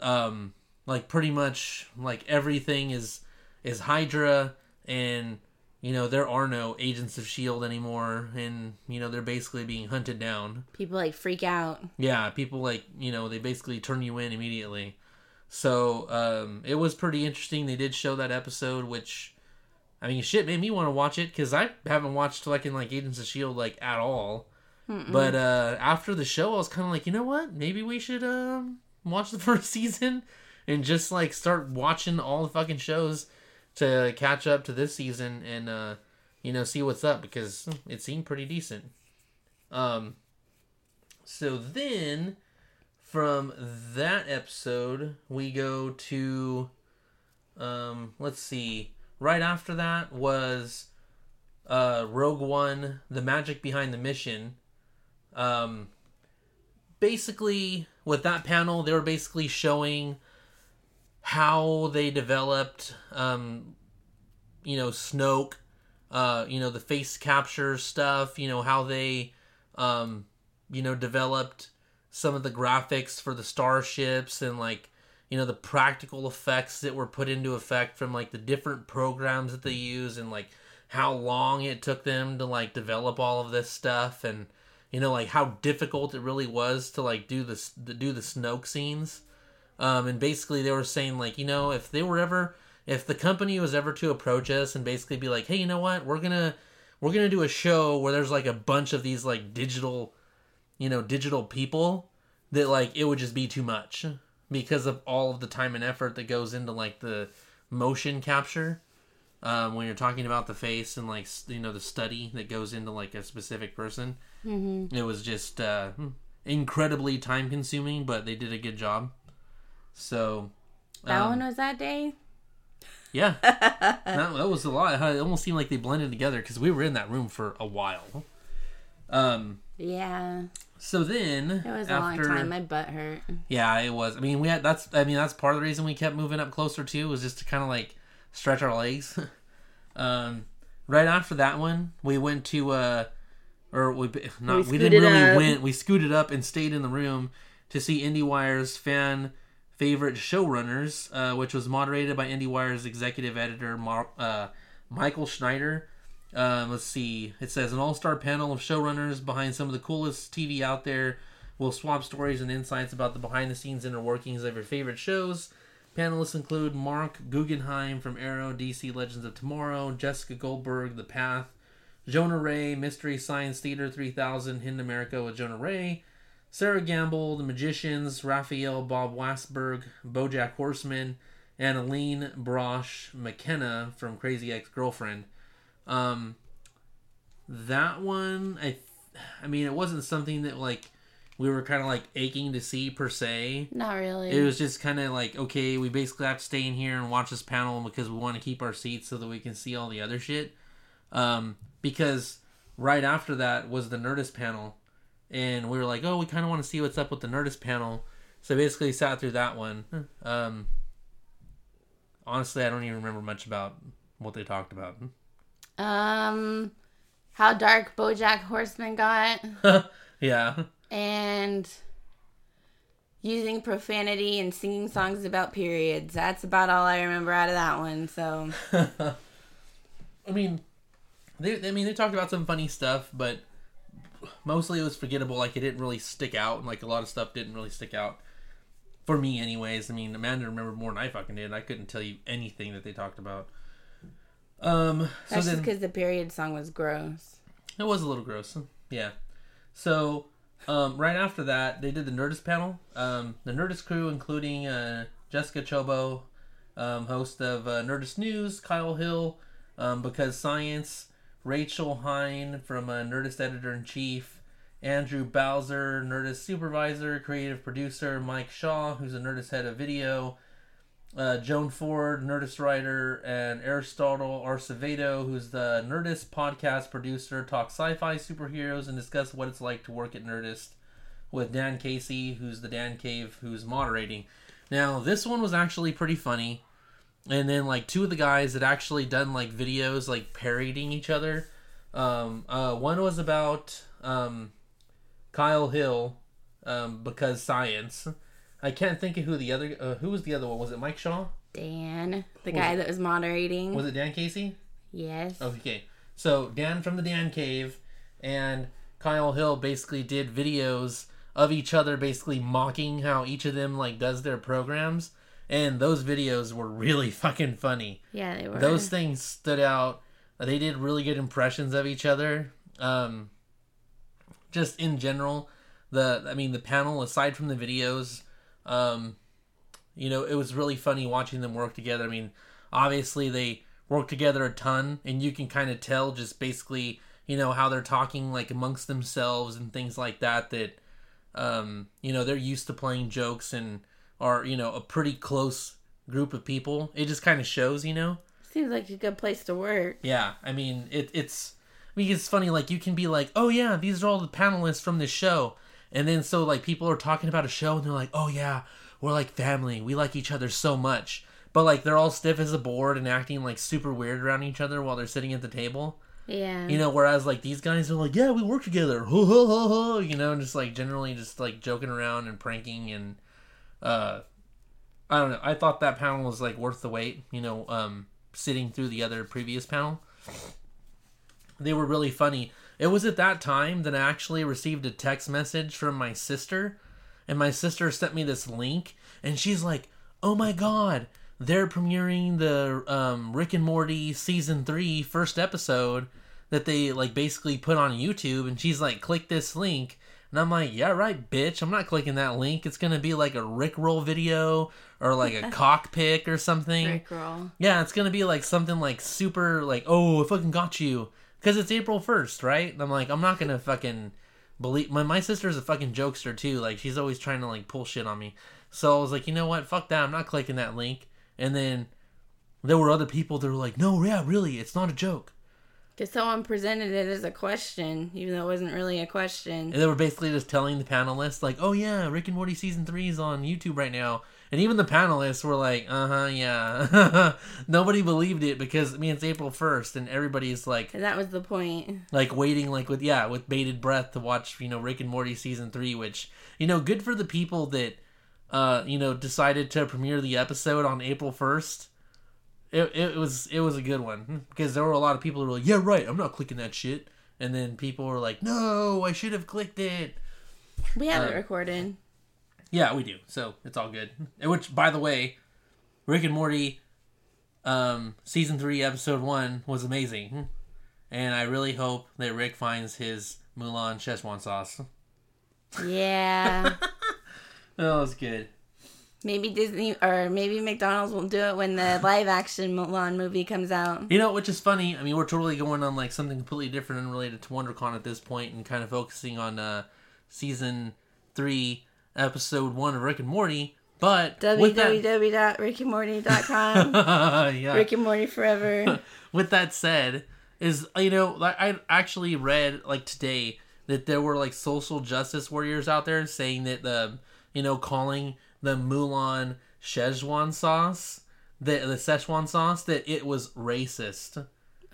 um, like pretty much like everything is is Hydra, and you know there are no Agents of Shield anymore, and you know they're basically being hunted down. People like freak out. Yeah, people like you know they basically turn you in immediately. So um, it was pretty interesting. They did show that episode, which I mean, shit made me want to watch it because I haven't watched like in like Agents of Shield like at all. But uh, after the show, I was kind of like, you know what? Maybe we should um, watch the (laughs) first season and just like start watching all the fucking shows to catch up to this season and uh, you know see what's up because it seemed pretty decent. Um, so then from that episode, we go to um, let's see. Right after that was uh, Rogue One: The Magic Behind the Mission. Um, basically, with that panel, they were basically showing how they developed, um, you know, Snoke, uh, you know, the face capture stuff, you know, how they, um, you know, developed some of the graphics for the starships and like, you know, the practical effects that were put into effect from like the different programs that they use and like how long it took them to like develop all of this stuff and you know like how difficult it really was to like do this to do the Snoke scenes. Um, and basically they were saying like you know if they were ever if the company was ever to approach us and basically be like hey you know what we're gonna we're gonna do a show where there's like a bunch of these like digital you know digital people that like it would just be too much because of all of the time and effort that goes into like the motion capture um, when you're talking about the face and like you know the study that goes into like a specific person. Mm-hmm. it was just uh, incredibly time consuming but they did a good job. So That um, one was that day. yeah. (laughs) That, that was a lot. It almost seemed like they blended together because we were in that room for a while. Um Yeah, so then it was a after, long time. My butt hurt. Yeah, it was. I mean, we had that's. I mean, that's part of the reason we kept moving up closer too was just to kind of like stretch our legs. (laughs) um, right after that one, we went to uh, or we not. We We, didn't really up. went. We scooted up and stayed in the room to see IndieWire's fan favorite showrunners, uh, which was moderated by IndieWire's executive editor Mar- uh, Michael Schneider. Um, let's see. It says an all-star panel of showrunners behind some of the coolest TV out there will swap stories and insights about the behind-the-scenes inner workings of your favorite shows. Panelists include Marc Guggenheim from Arrow, DC Legends of Tomorrow, Jessica Goldberg, The Path, Jonah Ray, Mystery Science Theater 3000, Hidden America with Jonah Ray, Sera Gamble, The Magicians, Raphael Bob-Waksberg, Bojack Horseman, and Aline Brosh McKenna from Crazy Ex-Girlfriend. Um, that one, I, th- I mean, it wasn't something that like we were kind of like aching to see per se. Not really. It was just kind of like, okay, we basically have to stay in here and watch this panel because we want to keep our seats so that we can see all the other shit. Um, because right after that was the Nerdist panel, and we were like, oh, we kind of want to see what's up with the Nerdist panel. So basically, sat through that one. Um, honestly, I don't even remember much about what they talked about. Um, how dark BoJack Horseman got, (laughs) yeah, and using profanity and singing songs about periods. That's about all I remember out of that one. So (laughs) I mean, they I mean they talked about some funny stuff, but mostly it was forgettable. Like it didn't really stick out, and like a lot of stuff didn't really stick out for me, anyways. I mean, Amanda remembered more than I fucking did. I couldn't tell you anything that they talked about. Um, so that's just because the period song was gross. it was a little gross. Yeah. So um, right after that, they did the Nerdist panel. Um, the Nerdist crew, including uh, Jessica Chobot, um, host of uh, Nerdist News, Kyle Hill, um, because Science, Rachel Hine from uh, Nerdist editor in chief, Andrew Bowser, Nerdist supervisor, creative producer, Mike Shaw, who's a Nerdist head of video, uh, Joan Ford, Nerdist writer, and Aristotle Acevedo, who's the Nerdist podcast producer, talk sci-fi superheroes and discuss what it's like to work at Nerdist with Dan Casey, who's the Dan Cave, who's moderating. Now, this one was actually pretty funny. And then, like, two of the guys had actually done, like, videos, like, parodying each other. Um, uh, one was about um, Kyle Hill, um, because science. I can't think of who the other, uh, who was the other one? Was it Mike Shaw? Dan, the Was guy it- that was moderating. Was it Dan Casey? yes. Okay, so Dan from the Dan Cave and Kyle Hill basically did videos of each other, basically mocking how each of them like does their programs, and those videos were really (laughs) fucking funny. Yeah, they were. Those things stood out. They did really good impressions of each other. Um, just in general, the I mean the panel aside from the videos, um, you know, it was really funny watching them work together. I mean, obviously they work together a ton, and you can kind of tell just basically you know how they're talking like amongst themselves and things like that. That um, you know they're used to playing jokes and are you know a pretty close group of people. It just kind of shows, you know. Seems like a good place to work. Yeah, I mean it, it's. I mean it's funny. Like you can be like, oh yeah, these are all the panelists from this show, and then so like people are talking about a show and they're like, oh yeah, we're like family. We like each other so much. But like they're all stiff as a board and acting like super weird around each other while they're sitting at the table. Yeah. You know, whereas like these guys are like, yeah, we work together, ho ho ho ho. You know, just like generally just like joking around and pranking and, uh, I don't know. I thought that panel was like worth the wait. You know, um, sitting through the other previous panel, they were really funny. It was at that time that I actually received a text message from my sister, and my sister sent me this link, and she's like, "Oh my god." They're premiering the um, Rick and Morty season three first episode that they like basically put on YouTube, and she's like, "Click this link," and I'm like, "Yeah, right, bitch. I'm not clicking that link. It's gonna be like a Rickroll video or like a (laughs) cockpick or something." Rickroll. Yeah, it's gonna be like something like super like, "Oh, I fucking got you," because it's April first, right? And I'm like, I'm not gonna fucking believe. My my sister's a fucking jokester too. Like she's always trying to like pull shit on me. So I was like, you know what? Fuck that. I'm not clicking that link. And then there were other people that were like, no, yeah, really, it's not a joke. Because someone presented it as a question, even though it wasn't really a question. And they were basically just telling the panelists, like, oh yeah, Rick and Morty season three is on YouTube right now. And even the panelists were like, uh huh, yeah. (laughs) Nobody believed it because, I mean, it's April 1st and everybody's like, And that was the point. like waiting, like with, yeah, with bated breath to watch, you know, Rick and Morty season three, which, you know, good for the people that, uh, you know, decided to premiere the episode on April 1st. It, it was it was a good one because there were a lot of people who were like, yeah, right, I'm not clicking that shit. And then people were like, no, I should have clicked it. We have it Uh, recorded. Yeah, we do. So it's all good. Which, by the way, Rick and Morty, um, season three, episode one was amazing, and I really hope that Rick finds his Mulan Szechuan sauce. Yeah. (laughs) That was good. maybe Disney or maybe McDonald's will do it when the (laughs) live action Mulan movie comes out. You know, which is funny. I mean, we're totally going on like something completely different and related to WonderCon at this point, and kind of focusing on uh, season three, episode one of Rick and Morty. But www.rickandmorty.com. (laughs) yeah, Rick and Morty forever. (laughs) with that said, is you know I actually read like today that there were like social justice warriors out there saying that the you know calling the Mulan Szechuan sauce the the Szechuan sauce that it was racist.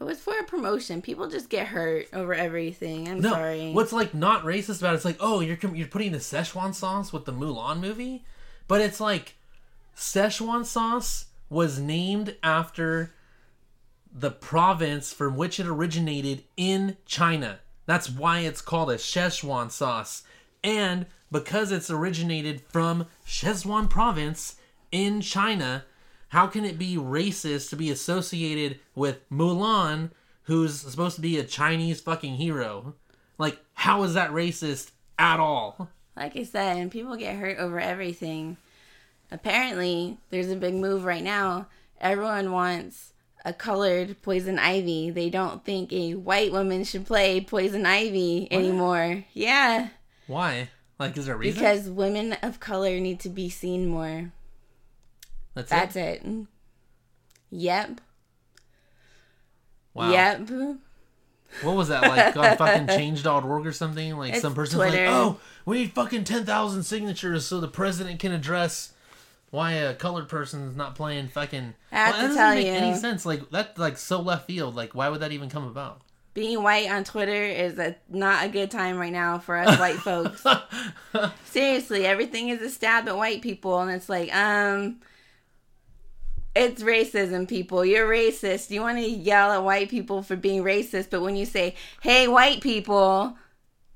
It was for a promotion. People just get hurt over everything. I'm No, sorry. what's like not racist about it, it's like oh you're com- you're putting the Szechuan sauce with the Mulan movie, but it's like Szechuan sauce was named after the province from which it originated in China. That's why it's called a Szechuan sauce. And because it's originated from Szechuan province in China, how can it be racist to be associated with Mulan, who's supposed to be a Chinese fucking hero? Like, how is that racist at all? like I said, and people get hurt over everything. Apparently, there's a big move right now. Everyone wants a colored poison ivy. They don't think a white woman should play poison ivy anymore. Yeah, Why? Like, is there a reason? because women of color need to be seen more. That's, That's it. it. Yep. Wow. Yep. What was that like on (laughs) fucking change.org or something? Like It's some person's Twitter. like, "Oh, we need fucking 10,000 signatures so the president can address why a colored person is not playing fucking I have that to doesn't make you. any sense. Like that's like so left field. Like why would that even come about? Being white on Twitter is a, not a good time right now for us white (laughs) folks. Seriously, everything is a stab at white people, and it's like, um, it's racism, people. You're racist. You want to yell at white people for being racist, but when you say, hey, white people,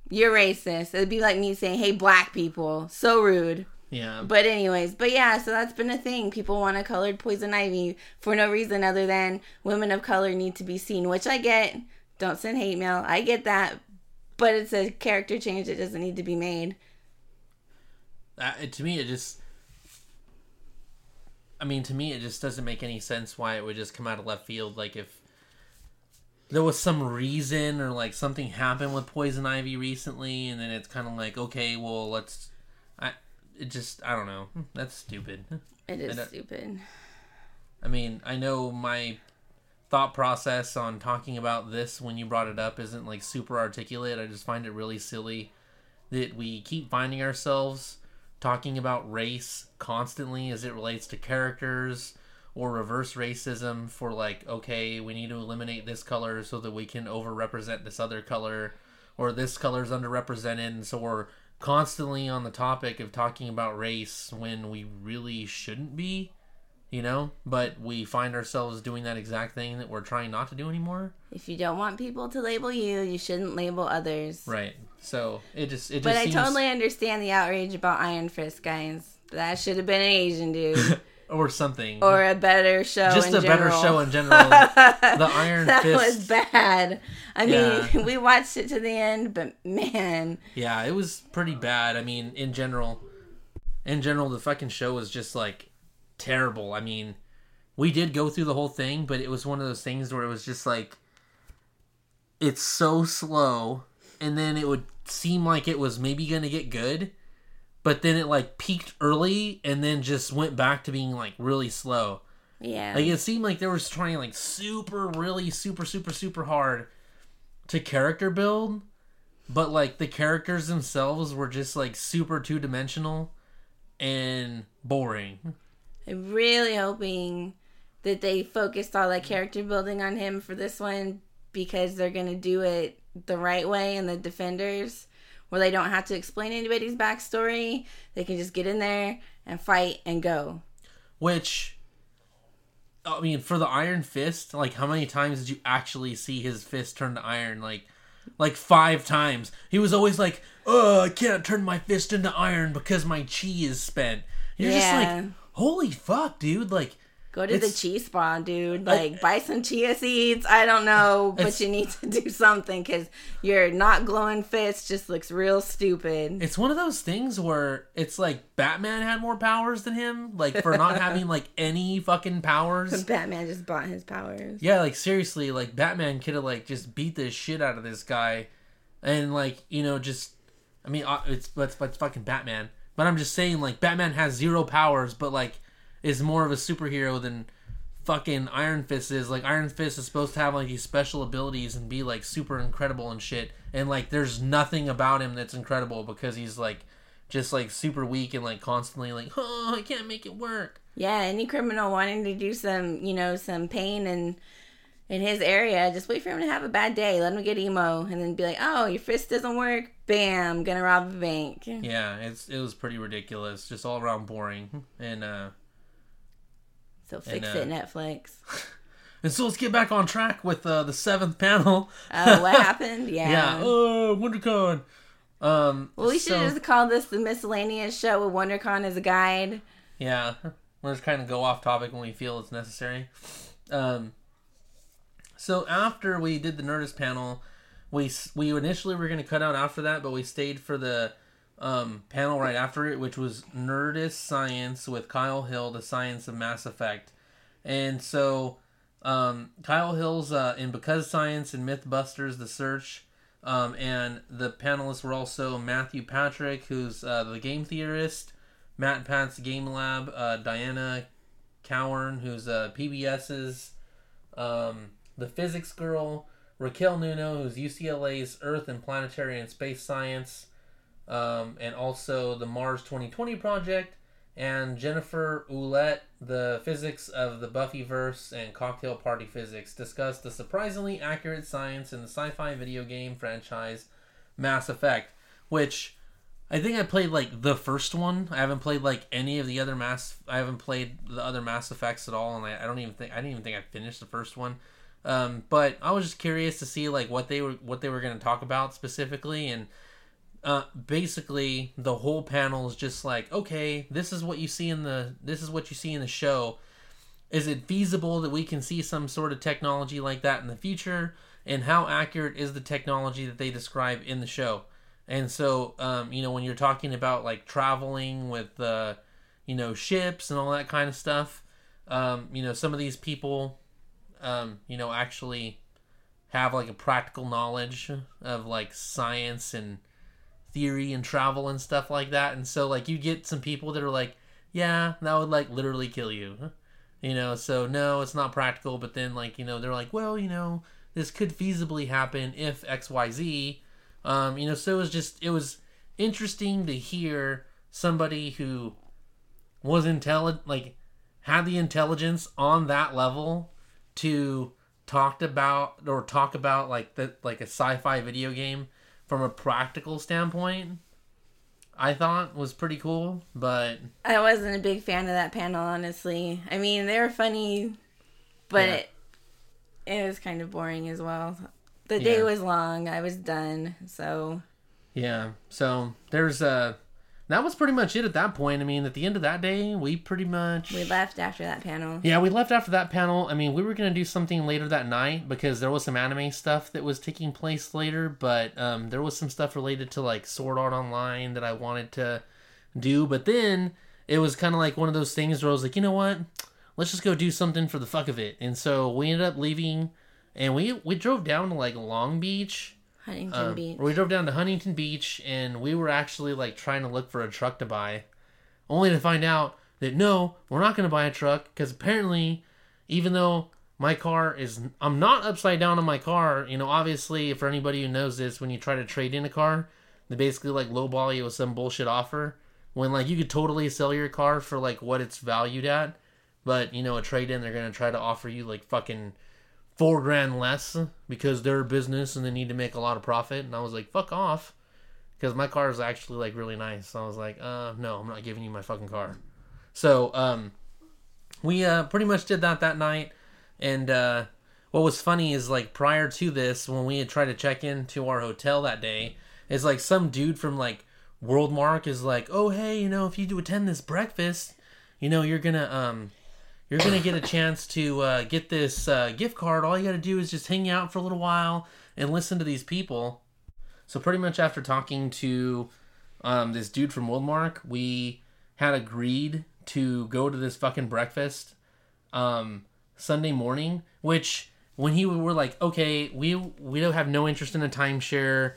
you're racist. It'd be like me saying, hey, black people. So rude. Yeah. But anyways, but yeah, so that's been a thing. People want a colored poison ivy for no reason other than women of color need to be seen, which I get. Don't send hate mail. I get that. But it's a character change that doesn't need to be made. Uh, to me, it just. I mean, to me, it just doesn't make any sense why it would just come out of left field. Like, if there was some reason or like something happened with Poison Ivy recently, and then it's kind of like, okay, well, let's. I. It just. I don't know. Hmm. That's stupid. It is And, stupid. I mean, I know my thought process on talking about this when you brought it up isn't like super articulate. I just find it really silly that we keep finding ourselves talking about race constantly as it relates to characters or reverse racism for like okay we need to eliminate this color so that we can overrepresent this other color or this color is underrepresented and so we're constantly on the topic of talking about race when we really shouldn't be you know? But we find ourselves doing that exact thing that we're trying not to do anymore. If you don't want people to label you, you shouldn't label others. right so it just it just But I totally understand the outrage about Iron Fist, guys. That should have been an Asian dude. (laughs) or something or a better show just a better show in general (laughs) the iron that fist was bad. I mean, (laughs) we watched it to the end, but man, Yeah, it was pretty bad. I mean, in general, in general, the fucking show was just like terrible. I mean, we did go through the whole thing, but it was one of those things where it was just like it's so slow, and then it would seem like it was maybe gonna get good, but then it like peaked early and then just went back to being like really slow. yeah. Like it seemed like they were trying like super, really, super, super, super hard to character build, but like the characters themselves were just like super two dimensional and boring. I'm really hoping that they focused all that character building on him for this one because they're gonna do it the right way in the Defenders, where they don't have to explain anybody's backstory. They can just get in there and fight and go. Which, I mean, for the Iron Fist, like how many times did you actually see his fist turn to iron? Like, like five times. He was always like, "Oh, I can't turn my fist into iron because my chi is spent." You're just like, "Holy fuck, dude!" Like. Go to the It's- spawn, dude. Like, buy some chia seeds. I don't know, but you need to do something because your not glowing fist just looks real stupid. It's one of those things where it's like Batman had more powers than him, like for not having like (laughs) any fucking powers. Batman just bought his powers. Yeah, like seriously, like Batman could have like just beat the shit out of this guy, and like you know just, I mean uh, it's it's, it's fucking Batman, but I'm just saying like Batman has zero powers, but like is more of a superhero than fucking Iron Fist is. Like Iron Fist is supposed to have like these special abilities and be like super incredible and shit. And like there's nothing about him that's incredible because he's like just like super weak and like constantly like, oh, I can't make it work. Yeah, any criminal wanting to do some, you know, some pain and in his area, just wait for him to have a bad day. Let him get emo, and then be like, "Oh, your fist doesn't work. Bam, gonna rob a bank." Yeah, it's it was pretty ridiculous, just all around boring, and uh, So fix And, uh, it, Netflix. (laughs) and so let's get back on track with uh, the seventh panel. Oh, what (laughs) happened? Yeah. Yeah, oh, WonderCon. Um, Well, we should just call this the miscellaneous show with WonderCon as a guide. Yeah, we'll just kind of go off topic when we feel it's necessary. Um, so after we did the Nerdist panel, we we initially were going to cut out after that, but we stayed for the um, panel right after it, which was Nerdist Science with Kyle Hill, the science of Mass Effect, and so um, Kyle Hill's uh, in Because Science and MythBusters: The Search. Um, and the panelists were also Matthew Patrick, who's uh, the game theorist, Matt Pat's Game Lab, uh, Diana Cowern, who's uh, PBS's um, The Physics Girl, Raquel Nuno, who's UCLA's Earth and Planetary and Space Science, um, and also the Mars 2020 Project, and Jennifer Ouellette, the physics of the Buffyverse and Cocktail Party Physics, discussed the surprisingly accurate science in the sci fi video game franchise Mass Effect, which I think I played like the first one. I haven't played like any of the other Mass. I haven't played the other Mass Effects at all, and I, I don't even think I didn't even think I finished the first one. Um, but I was just curious to see like what they were what they were going to talk about specifically, and uh, basically the whole panel is just like, okay, this is what you see in the this is what you see in the show. Is it feasible that we can see some sort of technology like that in the future? And how accurate is the technology that they describe in the show? And so, um, you know, when you're talking about like traveling with, uh, you know, ships and all that kind of stuff, um, you know, some of these people, um, you know, actually have like a practical knowledge of like science and theory and travel and stuff like that. And so, like, you get some people that are like, yeah, that would like literally kill you. You know, so no, it's not practical. But then, like, you know, they're like, well, you know, this could feasibly happen if X, Y, Z. Um, you know, so it was just it was interesting to hear somebody who was intelligent, like had the intelligence on that level to talked about or talk about like the like a sci-fi video game from a practical standpoint. I thought was pretty cool, but I wasn't a big fan of that panel, honestly. I mean, they were funny, but Yeah. it, it was kind of boring as well. The day Yeah. was long. I was done. So, Yeah. So there's uh that was pretty much it at that point. I mean, at the end of that day, we pretty much we left after that panel. Yeah, we left after that panel. I mean, we were gonna do something later that night because there was some anime stuff that was taking place later, but um, there was some stuff related to like Sword Art Online that I wanted to do. But then it was kind of like one of those things where I was like, you know what? Let's just go do something for the fuck of it. And so we ended up leaving, and we we drove down to like Long Beach. Huntington Um, Beach. We drove down to Huntington Beach, and we were actually like trying to look for a truck to buy, only to find out that no, we're not going to buy a truck because apparently, even though my car is, I'm not upside down on my car. You know, obviously, for anybody who knows this, when you try to trade in a car, they basically like lowball you with some bullshit offer when like you could totally sell your car for like what it's valued at, but you know, a trade in they're going to try to offer you like fucking four grand less because they're a business and they need to make a lot of profit. And I was like, fuck off. Because my car is actually like really nice. So I was like, uh, no, I'm not giving you my fucking car. So, um, we, uh, pretty much did that that night. And, uh, what was funny is like prior to this, when we had tried to check into our hotel that day, it's like some dude from like Worldmark is like, oh, hey, you know, if you do attend this breakfast, you know, you're gonna, um, you're gonna get a chance to uh, get this uh, gift card. All you gotta do is just hang out for a little while and listen to these people. So pretty much after talking to um, this dude from Worldmark, we had agreed to go to this fucking breakfast um, Sunday morning. Which when he were like, okay, we we don't have no interest in a timeshare.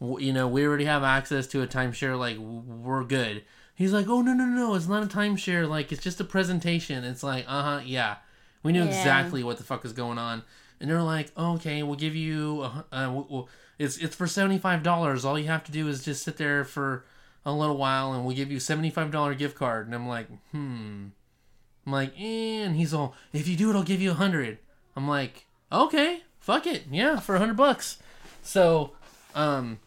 You know, we already have access to a timeshare. Like we're good. He's like, oh no no no, it's not a timeshare. Like it's just a presentation. It's like, uh huh, yeah. We knew Yeah. exactly what the fuck was going on, and they're like, "Okay, we'll give you, a, uh, we'll, we'll- it's it's for seventy five dollars. All you have to do is just sit there for a little while, and we'll give you seventy five dollar gift card." And I'm like, "Hmm." I'm like, eh, and he's all, "If you do it, I'll give you a hundred. I'm like, "Okay, fuck it, yeah, for a hundred bucks." So, um,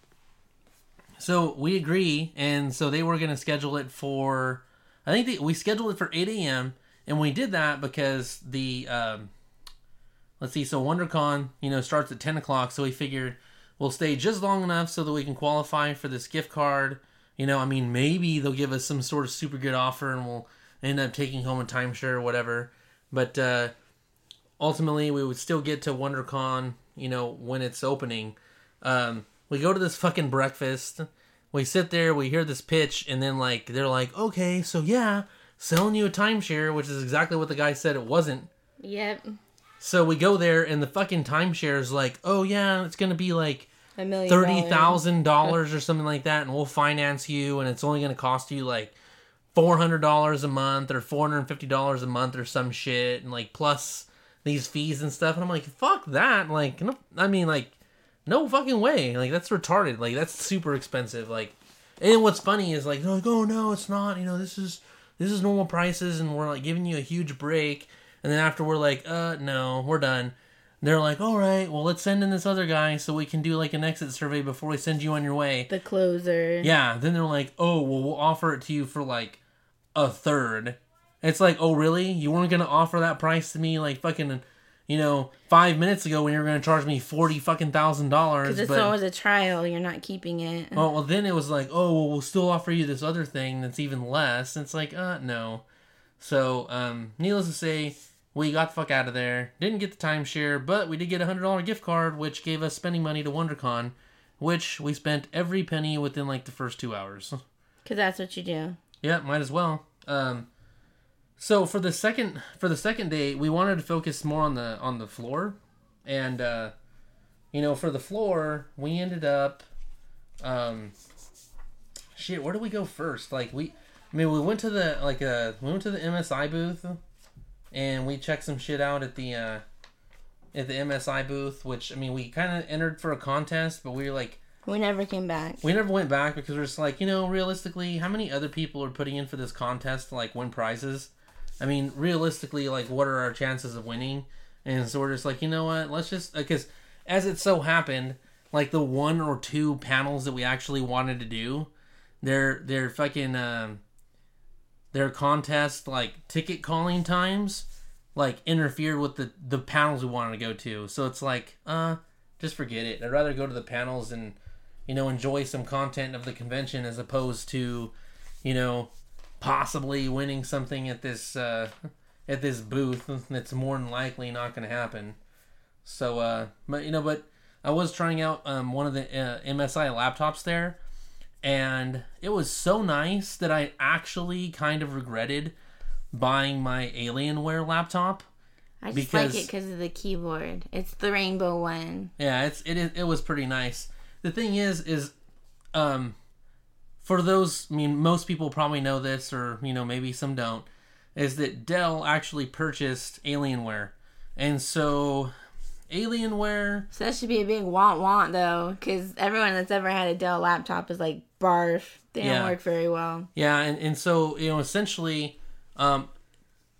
so we agree, and so they were gonna schedule it for. I think they, we scheduled it for eight a.m. and we did that because the um, let's see, so WonderCon you know starts at ten o'clock, so we figured we'll stay just long enough so that we can qualify for this gift card. You know, I mean, maybe they'll give us some sort of super good offer, and we'll end up taking home a timeshare or whatever. But uh, ultimately, we would still get to WonderCon, you know, when it's opening. Um, we go to this fucking breakfast. We sit there, we hear this pitch, and then like they're like, okay, so yeah, selling you a timeshare, which is exactly what the guy said it wasn't. Yep. So we go there, and the fucking timeshare is like, oh yeah, it's gonna be like A million. thirty dollars. dollars or something like that, and we'll finance you, and it's only gonna cost you like four hundred dollars a month or four hundred and fifty dollars a month or some shit, and like plus these fees and stuff. And I'm like, fuck that. Like, no, I mean, like, no fucking way. Like, that's retarded. Like, that's super expensive. Like, and what's funny is like, they're like, oh no, it's not. You know, this is this is normal prices, and we're like giving you a huge break. And then after we're like, uh, no, we're done. They're like, all right, well, let's send in this other guy so we can do like an exit survey before we send you on your way. The closer. Yeah, then they're like, oh, well, we'll offer it to you for like a third. It's like, oh, really? You weren't gonna offer that price to me like fucking, you know, five minutes ago when you were gonna charge me forty fucking thousand dollars. Because it's But always a trial. You're not keeping it. well, well, then it was like, oh, well, we'll still offer you this other thing that's even less. It's like, uh, no. So, um, needless to say, we got the fuck out of there. Didn't get the timeshare, but we did get a hundred dollar gift card, which gave us spending money to WonderCon, which we spent every penny within like the first two hours. (laughs) Because that's what you do. Yeah, might as well. Um, so for the second for the second day, we wanted to focus more on the on the floor, and uh, you know, for the floor, we ended up, um, shit. Where do we go first? Like we, I mean, we went to the like uh, we went to the MSI booth, and we checked some shit out at the uh, at the MSI booth. Which I mean, we kind of entered for a contest, but we were like. We never came back. We never went back because we're just like, you know, realistically, how many other people are putting in for this contest to like win prizes? I mean, realistically, like, what are our chances of winning? And so we're just like, you know what? Let's just because as it so happened, like the one or two panels that we actually wanted to do, their their fucking um, their contest like ticket calling times like interfered with the the panels we wanted to go to. So it's like, uh, just forget it. I'd rather go to the panels and you know enjoy some content of the convention as opposed to you know possibly winning something at this uh at this booth that's more than likely not going to happen so uh but you know but i was trying out um one of the uh, msi laptops there and it was so nice that i actually kind of regretted buying my alienware laptop I just Because- like it because of the keyboard. It's the rainbow one. Yeah, it's it is- it was pretty nice. The thing is is um for those I mean most people probably know this or you know maybe some don't is that Dell actually purchased Alienware. And so Alienware So that should be a big want want though, because everyone that's ever had a Dell laptop is like barf. They don't work very well. Yeah, and, and so you know, essentially, um,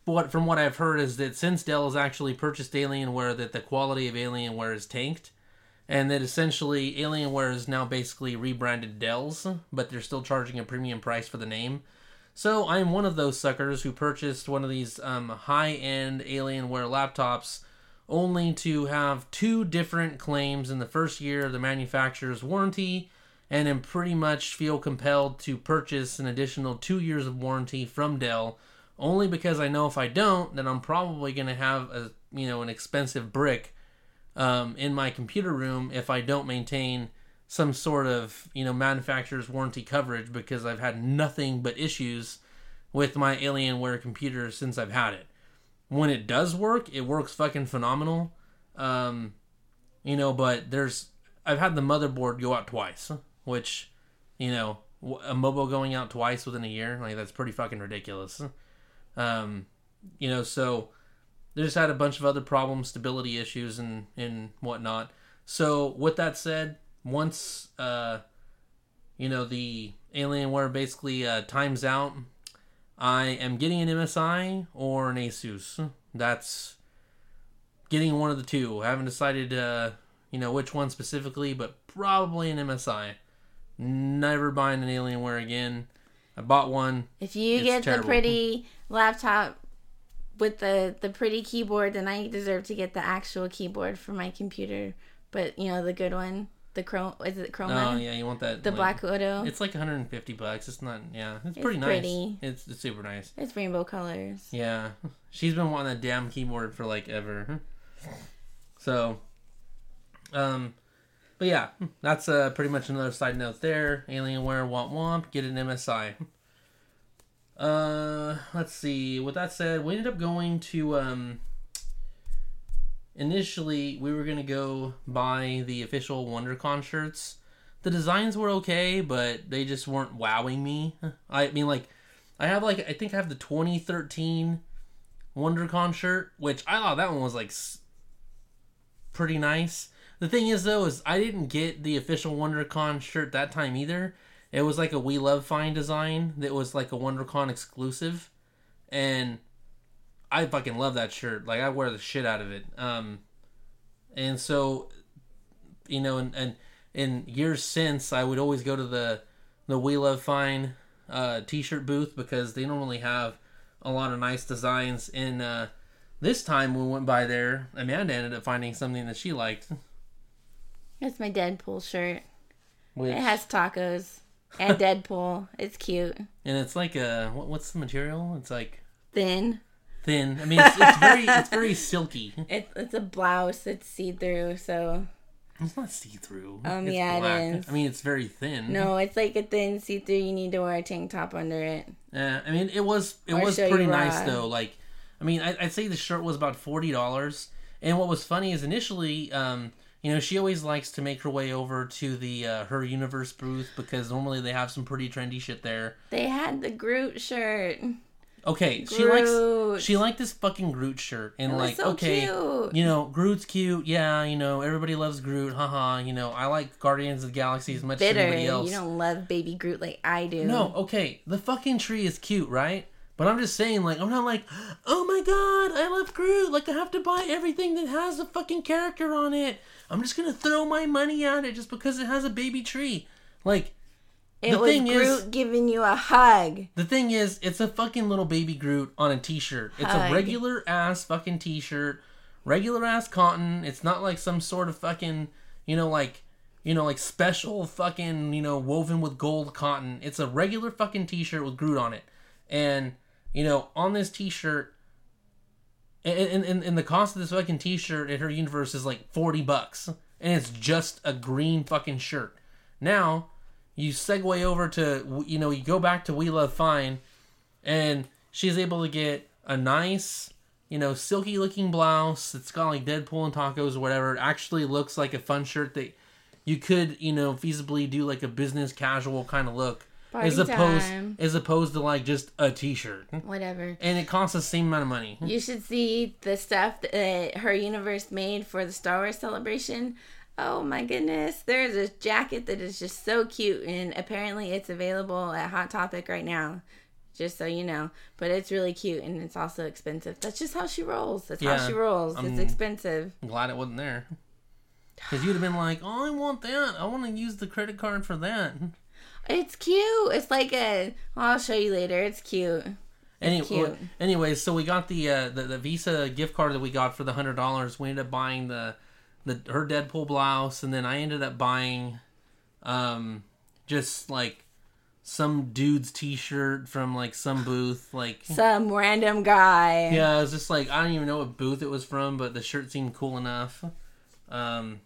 what from what I've heard is that since Dell has actually purchased Alienware, that the quality of Alienware is tanked, and that essentially Alienware is now basically rebranded Dell's, but they're still charging a premium price for the name. So I'm one of those suckers who purchased one of these um, high-end Alienware laptops, only to have two different claims in the first year of the manufacturer's warranty and am pretty much feel compelled to purchase an additional two years of warranty from Dell, only because I know if I don't, then I'm probably going to have a you know an expensive brick um, in my computer room if I don't maintain some sort of you know manufacturer's warranty coverage because I've had nothing but issues with my Alienware computer since I've had it. When it does work, it works fucking phenomenal. Um, you know, but there's I've had the motherboard go out twice, which you know a mobile going out twice within a year like that's pretty fucking ridiculous. Um, you know, so they just had a bunch of other problems, stability issues, and and whatnot. So with that said, once uh, you know the Alienware basically uh, times out, I am getting an MSI or an Asus. That's getting one of the two. I haven't decided, uh, you know, which one specifically, but probably an MSI. Never buying an Alienware again. I bought one. If you It's get terrible. the pretty laptop with the the pretty keyboard, then I deserve to get the actual keyboard for my computer. But you know the good one, the chrome is it chroma? Oh yeah, you want that? The like- Black Widow. It's, It's like 150 bucks. It's not. Yeah, it's pretty nice. pretty. It's, it's super nice. It's rainbow colors. Yeah, (laughs) she's been wanting that damn keyboard for like ever. (laughs) So, um, but yeah, that's uh pretty much another side note there. Alienware, womp womp, get an MSI. (laughs) Uh, let's see. With that said, we ended up going to um. Initially, we were gonna go buy the official WonderCon shirts. The designs were okay, but they just weren't wowing me. I mean, like, I have like I think I have the 2013 WonderCon shirt, which I thought that one was like pretty nice. The thing is though is I didn't get the official WonderCon shirt that time either. It was like a We Love Fine design that was like a WonderCon exclusive, and I fucking love that shirt. Like I wear the shit out of it. Um, and so, you know, and and in years since, I would always go to the the We Love Fine uh, t-shirt booth because they normally have a lot of nice designs. And uh, this time when we went by there, Amanda ended up finding something that she liked. That's my Deadpool shirt. Which, It has tacos and Deadpool. It's cute, and it's like a what, what's the material? It's like thin. thin. I mean, it's, it's very it's very silky. (laughs) It, it's a blouse. It's see through. So It's not see through. Um, it's yeah, it black. is. I mean, it's very thin. no, it's like a thin see through. You need to wear a tank top under it. Yeah, I mean, it was it Or was pretty nice raw. though. Like, I mean, I, I'd say the shirt was about forty dollars. And what was funny is initially, um, you know, she always likes to make her way over to the uh, her universe booth because normally they have some pretty trendy shit there. They had the Groot shirt. Okay, she likes she liked this fucking Groot shirt and like so okay, cute. you know, Groot's cute. Yeah, you know, everybody loves Groot. Haha. You know, I like Guardians of the Galaxy as much as anybody else. You don't love baby Groot like I do. No, okay, the fucking tree is cute, right? But I'm just saying, like, I'm not like, oh my god, I love Groot. Like, I have to buy everything that has a fucking character on it. I'm just gonna throw my money at it just because it has a baby tree. Like, it the was thing Groot is- giving you a hug. the thing is, it's a fucking little baby Groot on a t-shirt. It's a regular ass fucking t-shirt, regular ass cotton. It's not like some sort of fucking, you know, like, you know, like special fucking, you know, woven with gold cotton. It's a regular fucking t-shirt with Groot on it, and you know, on this t-shirt. And, and, and the cost of this fucking t-shirt at her universe is like 40 bucks. And it's just a green fucking shirt. Now you segue over to you know you go back to we love fine and she's able to get a nice you know silky looking blouse that's got like deadpool and tacos or whatever. It actually looks like a fun shirt that you could you know feasibly do like a business casual kind of look as opposed time. as opposed to like just a t-shirt Whatever. and it costs the same amount of money You should see the stuff that her universe made for the Star Wars celebration. Oh my goodness. There's a jacket that is just so cute, and apparently it's available at Hot Topic right now. Just so you know. But it's really cute, and it's also expensive. That's just how she rolls. That's Yeah, how she rolls. um, it's expensive. I'm glad it wasn't there because you'd have been like oh i want that i want to use the credit card for that It's cute. It's like a. I'll show you later. It's cute. Anyway, cute. anyways, so we got the, uh, the the Visa gift card that we got for the hundred dollars. We ended up buying the the her Deadpool blouse, and then I ended up buying, um, just like some dude's T-shirt from like some booth. Like, (laughs) Some random guy. yeah, it was just like I don't even know what booth it was from, but the shirt seemed cool enough. Um,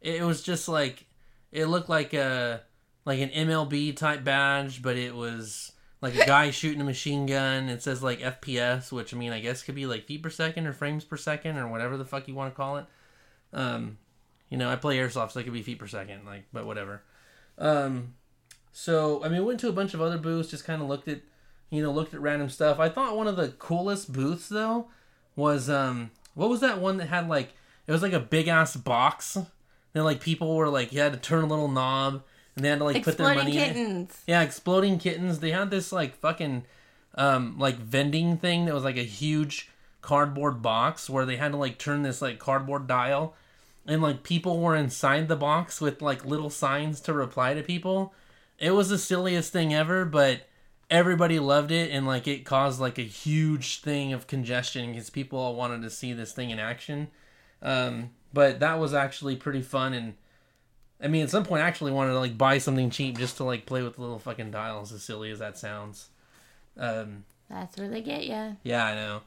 it was just like it looked like a like an MLB type badge, but it was like a guy (laughs) shooting a machine gun. It says like FPS, which I mean I guess could be like feet per second or frames per second or whatever the fuck you want to call it. Um, you know, I play airsoft, so it could be feet per second, like, but whatever. Um, so I mean, went to a bunch of other booths, just kind of looked at, you know, looked at random stuff. I thought one of the coolest booths though was um what was that one that had like it was like a big ass box and like people were like you had to turn a little knob and they had to like put their Exploding money in it. Yeah, exploding kittens. They had this like fucking um like vending thing that was like a huge cardboard box where they had to like turn this like cardboard dial and like people were inside the box with like little signs to reply to people. It was the silliest thing ever, but everybody loved it and like it caused like a huge thing of congestion because people all wanted to see this thing in action. Um, but that was actually pretty fun and I mean, at some point, I actually wanted to like buy something cheap just to like play with the little fucking dials. As silly as that sounds, um, That's where they get you. yeah, I know.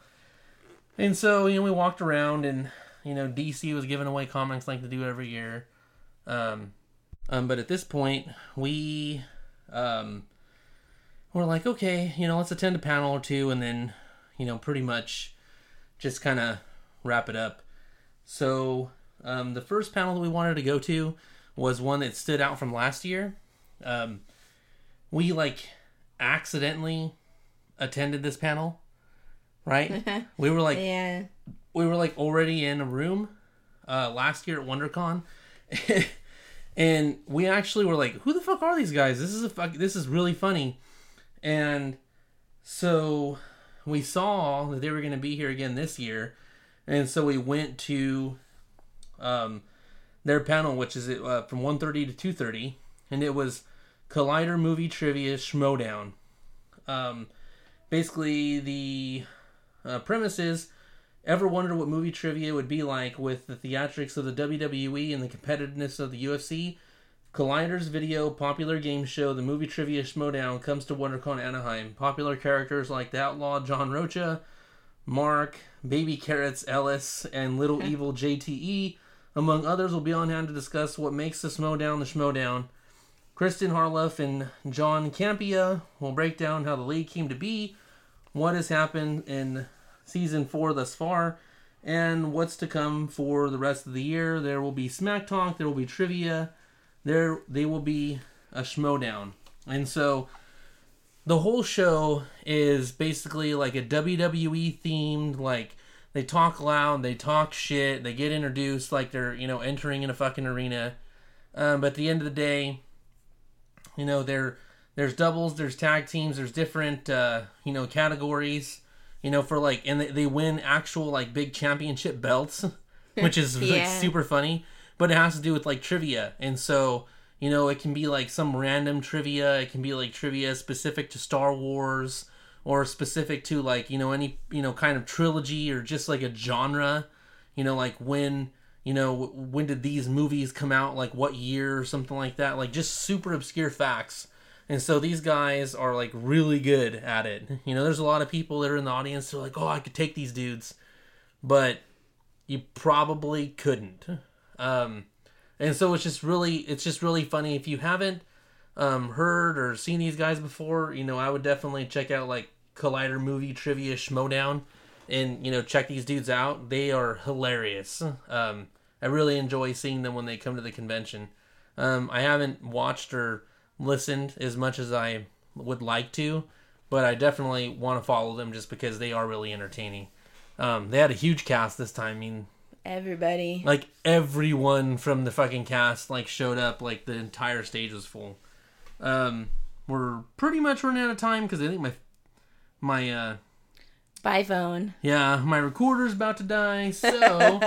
And so you know, we walked around, and you know, DC was giving away comics like they do every year. Um, um, but at this point, we um, were like, okay, you know, let's attend a panel or two, and then you know, pretty much just kind of wrap it up. So um, the first panel that we wanted to go to was one that stood out from last year. Um, we like accidentally attended this panel, right? (laughs) we were like Yeah. we were like already in a room uh, last year at WonderCon, (laughs) and we actually were like, "Who the fuck are these guys? This is a fuck. This is really funny." And so we saw that they were going to be here again this year, and so we went to um, their panel, which is uh, from 1.30 to 2.30, and it was Collider Movie Trivia Schmodown. Um, basically, the uh, premise is ever wonder what movie trivia would be like with the theatrics of the WWE and the competitiveness of the UFC? Collider's video popular game show, the movie trivia Schmodown, comes to WonderCon Anaheim. Popular characters like the outlaw John Rocha, Mark, Baby Carrots Ellis, and Little (laughs) Evil JTE, among others, will be on hand to discuss what makes the Schmodown the Schmodown. Kristian Harloff and John Campea will break down how the league came to be, what has happened in season four thus far, and what's to come for the rest of the year. There will be smack talk, there will be trivia, there they will be a schmodown. And so the whole show is basically like a WWE themed like they talk loud, they talk shit, they get introduced like they're, you know, entering in a fucking arena. Um, but at the end of the day, you know, there there's doubles, there's tag teams, there's different uh, you know, categories, you know, for like and they, they win actual like big championship belts, (laughs) which is like super funny. But it has to do with like trivia. And so, you know, it can be like some random trivia, it can be like trivia specific to Star Wars or specific to like, you know, any, you know, kind of trilogy or just like a genre, you know, like when you know when did these movies come out like what year or something like that like just super obscure facts. And so these guys are like really good at it. You know there's a lot of people that are in the audience who are like oh i could take these dudes. But you probably couldn't. Um and so it's just really it's just really funny. If you haven't um heard or seen these guys before you know i would definitely check out like collider movie trivia schmodown and you know check these dudes out. They are hilarious. Um i really enjoy seeing them when they come to the convention. Um i haven't watched or listened as much as i would like to but i definitely want to follow them just because they are really entertaining. Um they had a huge cast this time. I mean Everybody. like everyone from the fucking cast like showed up like the entire stage was full um we're pretty much running out of time because i think my my uh By phone. yeah my recorder's about to die (laughs) so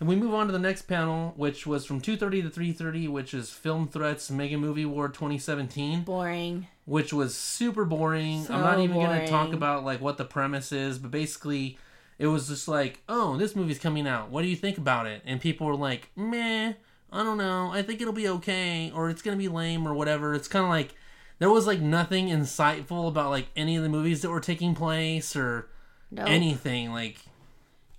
and we move on to the next panel which was from 2.30 to 3.30 which is film threats mega movie War 2017 Boring. which was super boring. So I'm not even gonna talk about like what the premise is, but basically, it was just like, oh, this movie's coming out. What do you think about it? And people were like, meh, I don't know. I think it'll be okay, or it's gonna be lame, or whatever. It's kind of like there was like nothing insightful about like any of the movies that were taking place or Nope. anything. Like,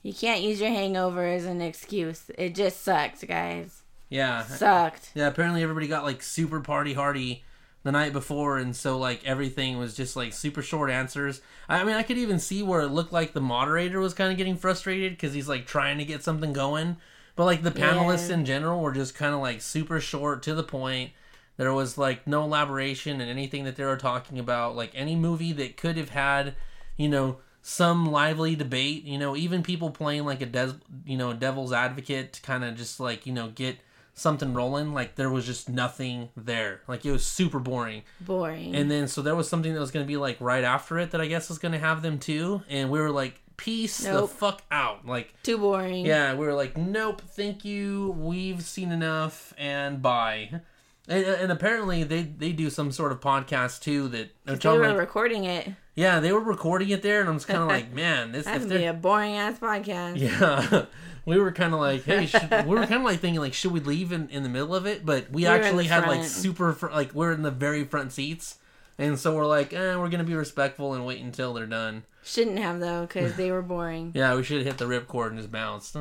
You can't use your hangover as an excuse. It just sucked, guys. yeah, Sucked. Yeah, apparently everybody got like super party hardy the night before, and so like everything was just like super short answers. I mean, I could even see where it looked like the moderator was kind of getting frustrated because he's like trying to get something going, but like the panelists Yeah. in general were just kind of like super short to the point. There was like no elaboration in anything that they were talking about. Like any movie that could have had, you know, some lively debate. You know, even people playing like a des- you know devil's advocate to kind of just like you know get something rolling. Like there was just nothing there. Like it was super boring. Boring. And then so there was something that was going to be like right after it that I guess was going to have them too, and we were like, peace Nope. the fuck out. Like Too boring. yeah, we were like, nope, thank you. We've seen enough, and bye. And, uh, and apparently they they do some sort of podcast too that They were like, recording it. yeah they were recording it there and I'm just kind of like (laughs) man this That would be a boring ass podcast. yeah (laughs) we were kind of like hey should, (laughs) we were kind of like thinking like should we leave in, in the middle of it but we We actually had like super fr- like we're in the very front seats and so we're like eh, we're gonna be respectful and wait until they're done Shouldn't have though, because (laughs) they were boring. Yeah, we should have hit the ripcord and just bounced.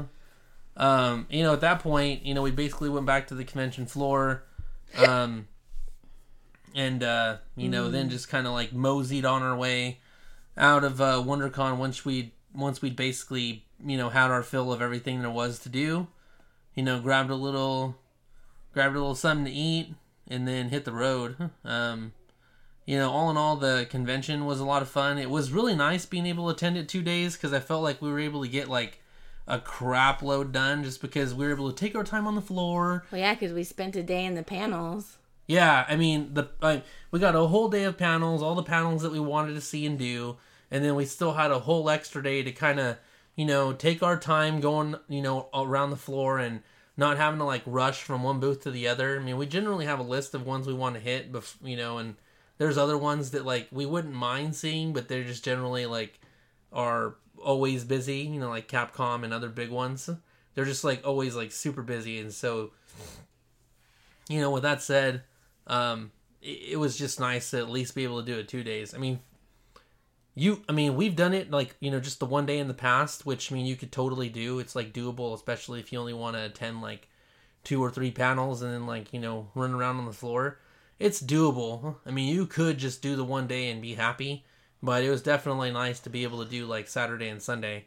Um, you know, at that point, you know, we basically went back to the convention floor, um, (laughs) and uh, you know, then just kind of like moseyed on our way out of uh, WonderCon once we once we'd basically you know had our fill of everything there was to do. You know, grabbed a little, grabbed a little something to eat, and then hit the road. (laughs) Um, you know, all in all, the convention was a lot of fun. It was really nice being able to attend it two days because I felt like we were able to get like a crap load done just because we were able to take our time on the floor. Well, yeah, because we spent a day in the panels. Yeah, I mean the I, we got a whole day of panels, all the panels that we wanted to see and do, and then we still had a whole extra day to kind of you know take our time going you know around the floor and not having to like rush from one booth to the other. I mean, we generally have a list of ones we want to hit, bef- you know, and there's other ones that like we wouldn't mind seeing, but they're just generally like are always busy, you know, like Capcom and other big ones. They're just like always like super busy, and so you know, with that said, um, it, it was just nice to at least be able to do it two days. I mean, you, I mean, we've done it like you know just the one day in the past, which I mean you could totally do. It's like doable, especially if you only want to attend like two or three panels and then like you know run around on the floor. It's doable. I mean, you could just do the one day and be happy, but it was definitely nice to be able to do like Saturday and Sunday.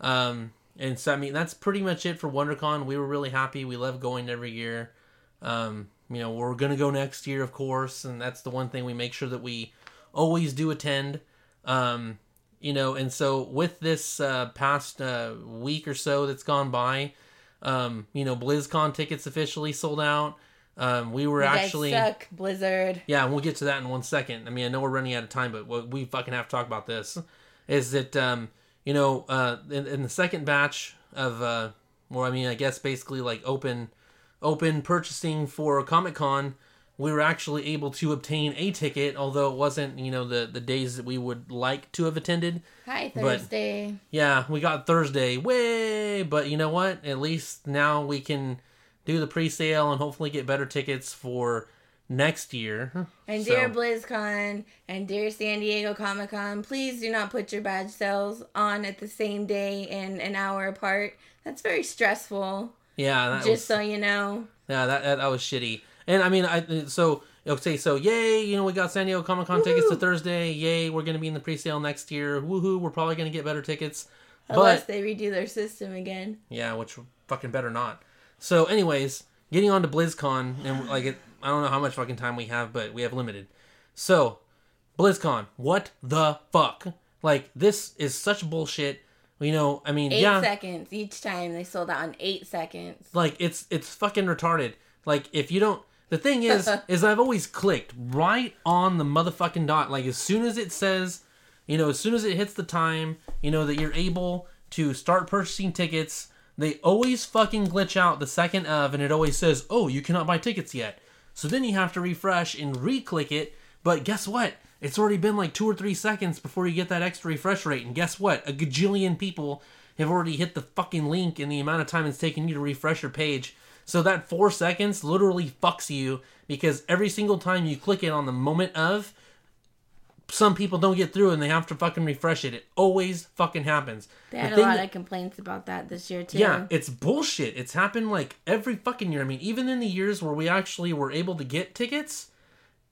Um, and so I mean that's pretty much it for WonderCon. We were really happy. We love going every year. Um, you know, we're gonna go next year, of course, and that's the one thing we make sure that we always do attend. Um, you know, and so with this uh, past uh, week or so that's gone by, um, you know, BlizzCon tickets officially sold out. Um, we were You guys actually suck, Blizzard. yeah, and we'll get to that in one second. I mean, I know we're running out of time, but we fucking have to talk about this is that um, you know, uh, in, in the second batch of, uh, well, I mean, I guess basically like open, open purchasing for Comic Con, we were actually able to obtain a ticket, although it wasn't, you know, the the days that we would like to have attended. Hi, But- Thursday. Yeah, we got Thursday, way, but you know what? At least now we can do the pre-sale and hopefully get better tickets for next year. (laughs) And So- dear BlizzCon and dear San Diego Comic Con, please do not put your badge sales on at the same day and an hour apart. That's very stressful. Yeah, that just was, so you know. yeah, that, that that was shitty. And I mean, I so okay, so yay, you know, we got San Diego Comic Con tickets to Thursday. Yay, we're gonna be in the pre-sale next year. Woohoo! We're probably gonna get better tickets. Unless But they redo their system again. yeah, which fucking better not. So, anyways, getting on to BlizzCon and like it, I don't know how much fucking time we have, but we have limited. So, BlizzCon, what the fuck? Like this is such bullshit. You know, I mean, Eight yeah, seconds each time. They sold out in eight seconds. like it's it's fucking retarded. Like if you don't the thing is (laughs) is I've always clicked right on the motherfucking dot. Like as soon as it says, you know, as soon as it hits the time, you know, that you're able to start purchasing tickets, they always fucking glitch out the second of and it always says, "Oh, you cannot buy tickets yet." So then you have to refresh and re-click it, but guess what? It's already been like 2 or 3 seconds before you get that extra refresh rate and guess what? A gajillion people have already hit the fucking link in the amount of time it's taken you to refresh your page. So that four seconds literally fucks you because every single time you click it on the moment of, some people don't get through and they have to fucking refresh it. It always fucking happens. They The had a lot that- of complaints about that this year too. yeah, it's bullshit. It's happened like every fucking year. I mean, even in the years where we actually were able to get tickets,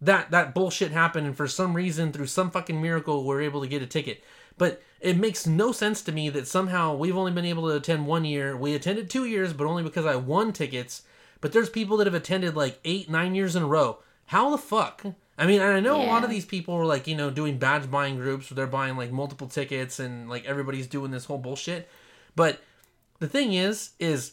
that that bullshit happened, and for some reason, through some fucking miracle, we're able to get a ticket. But it makes no sense to me that somehow we've only been able to attend one year. We attended two years, but only because I won tickets. But there's people that have attended like eight, nine years in a row. How the fuck I mean, I know a lot of these people are like, you know, doing badge buying groups where they're buying like multiple tickets and like everybody's doing this whole bullshit. But the thing is, is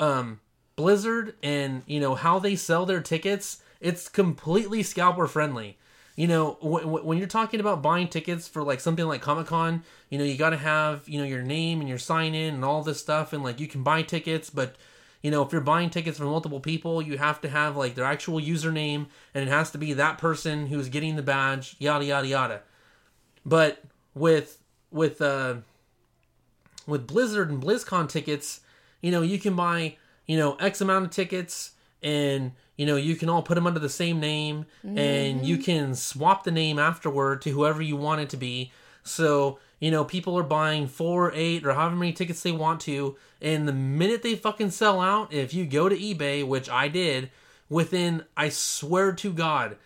um Blizzard and you know how they sell their tickets, it's completely scalper friendly. You know, w- w- when you're talking about buying tickets for like something like Comic Con, you know, you got to have you know your name and your sign in and all this stuff, and like you can buy tickets, but you know, if you're buying tickets from multiple people, you have to have like their actual username, and it has to be that person who's getting the badge, yada yada yada. But with with uh with Blizzard and BlizzCon tickets, you know, you can buy, you know, X amount of tickets and, you know, you can all put them under the same name and you can swap the name afterward to whoever you want it to be. So, you know, people are buying four, eight, or however many tickets they want to. And the minute they fucking sell out, if you go to eBay, which I did, within, I swear to God,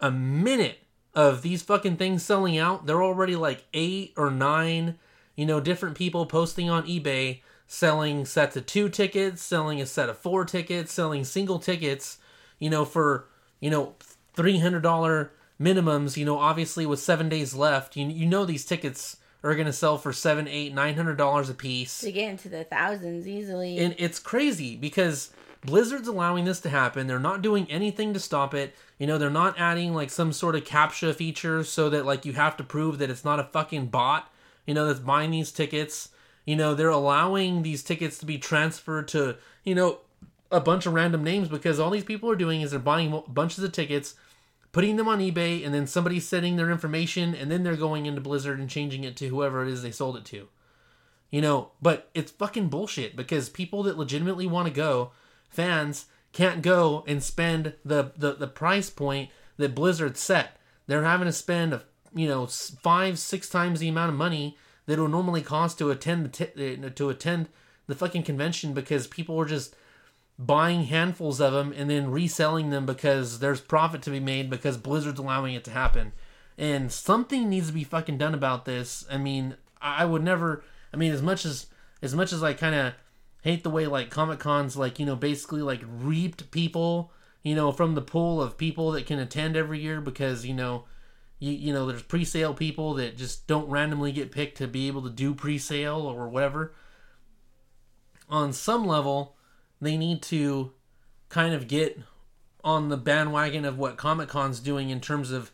a minute of these fucking things selling out, they're already like eight or nine, you know, different people posting on eBay selling sets of two tickets, selling a set of four tickets, selling single tickets, you know, for, you know, $300 minimums, you know, obviously with seven days left, you, you know, these tickets are going to sell for seven, eight, nine hundred dollars a piece To get into the thousands easily. and it's crazy because Blizzard's allowing this to happen. They're not doing anything to stop it. You know, they're not adding like some sort of captcha feature so that like you have to prove that it's not a fucking bot, you know, that's buying these tickets. You know, they're allowing these tickets to be transferred to, you know, a bunch of random names because all these people are doing is they're buying bunches of tickets, putting them on eBay, and then somebody's sending their information, and then they're going into Blizzard and changing it to whoever it is they sold it to. You know, but it's fucking bullshit because people that legitimately want to go, fans, can't go and spend the, the, the price point that Blizzard set. They're having to spend, a, you know, five, six times the amount of money that it would normally cost to attend the t- uh, to attend the fucking convention because people are just buying handfuls of them and then reselling them because there's profit to be made because Blizzard's allowing it to happen. And something needs to be fucking done about this. I mean, I would never. I mean, as much as as much as I kind of hate the way like Comic Cons like you know basically like reaped people you know from the pool of people that can attend every year because you know you, you know there's pre-sale people that just don't randomly get picked to be able to do pre-sale or whatever on some level they need to kind of get on the bandwagon of what Comic Con's doing in terms of,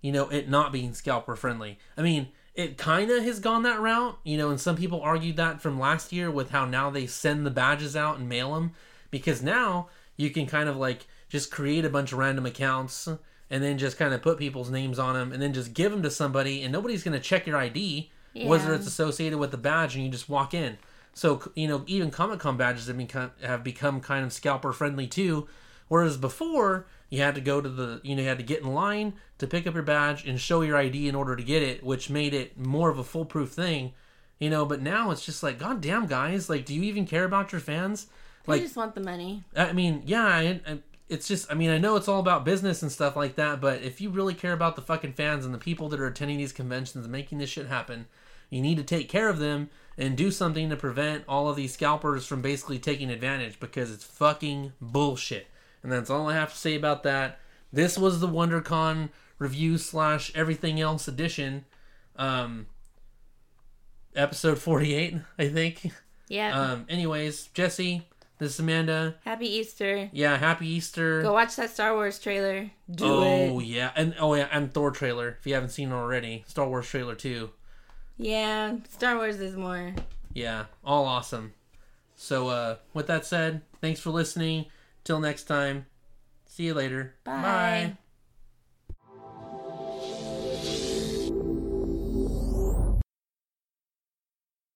you know, it not being scalper friendly. I mean, it kind of has gone that route, you know, and some people argued that from last year with how now they send the badges out and mail them because now you can kind of like just create a bunch of random accounts and then just kind of put people's names on them and then just give them to somebody and nobody's going to check your ID whether it's associated with the badge and you just walk in. So you know, even Comic Con badges have become have become kind of scalper friendly too. Whereas before, you had to go to the you know you had to get in line to pick up your badge and show your ID in order to get it, which made it more of a foolproof thing. You know, but now it's just like, goddamn, guys, like, do you even care about your fans? I Like, just want the money. I mean, yeah, I, I, it's just, I mean, I know it's all about business and stuff like that, but if you really care about the fucking fans and the people that are attending these conventions and making this shit happen, you need to take care of them and do something to prevent all of these scalpers from basically taking advantage because it's fucking bullshit. And that's all I have to say about that. This was the WonderCon review slash everything else edition, um, episode 48, I think. Yeah. Um, anyways, Jesse, this is Amanda. Happy Easter. Yeah, happy Easter. Go watch that Star Wars trailer. Do oh it. yeah, and oh yeah, and Thor trailer. If you haven't seen it already, Star Wars trailer too. Yeah, Star Wars is more. Yeah, all awesome. So uh, with that said, thanks for listening. Till next time, see you later. Bye.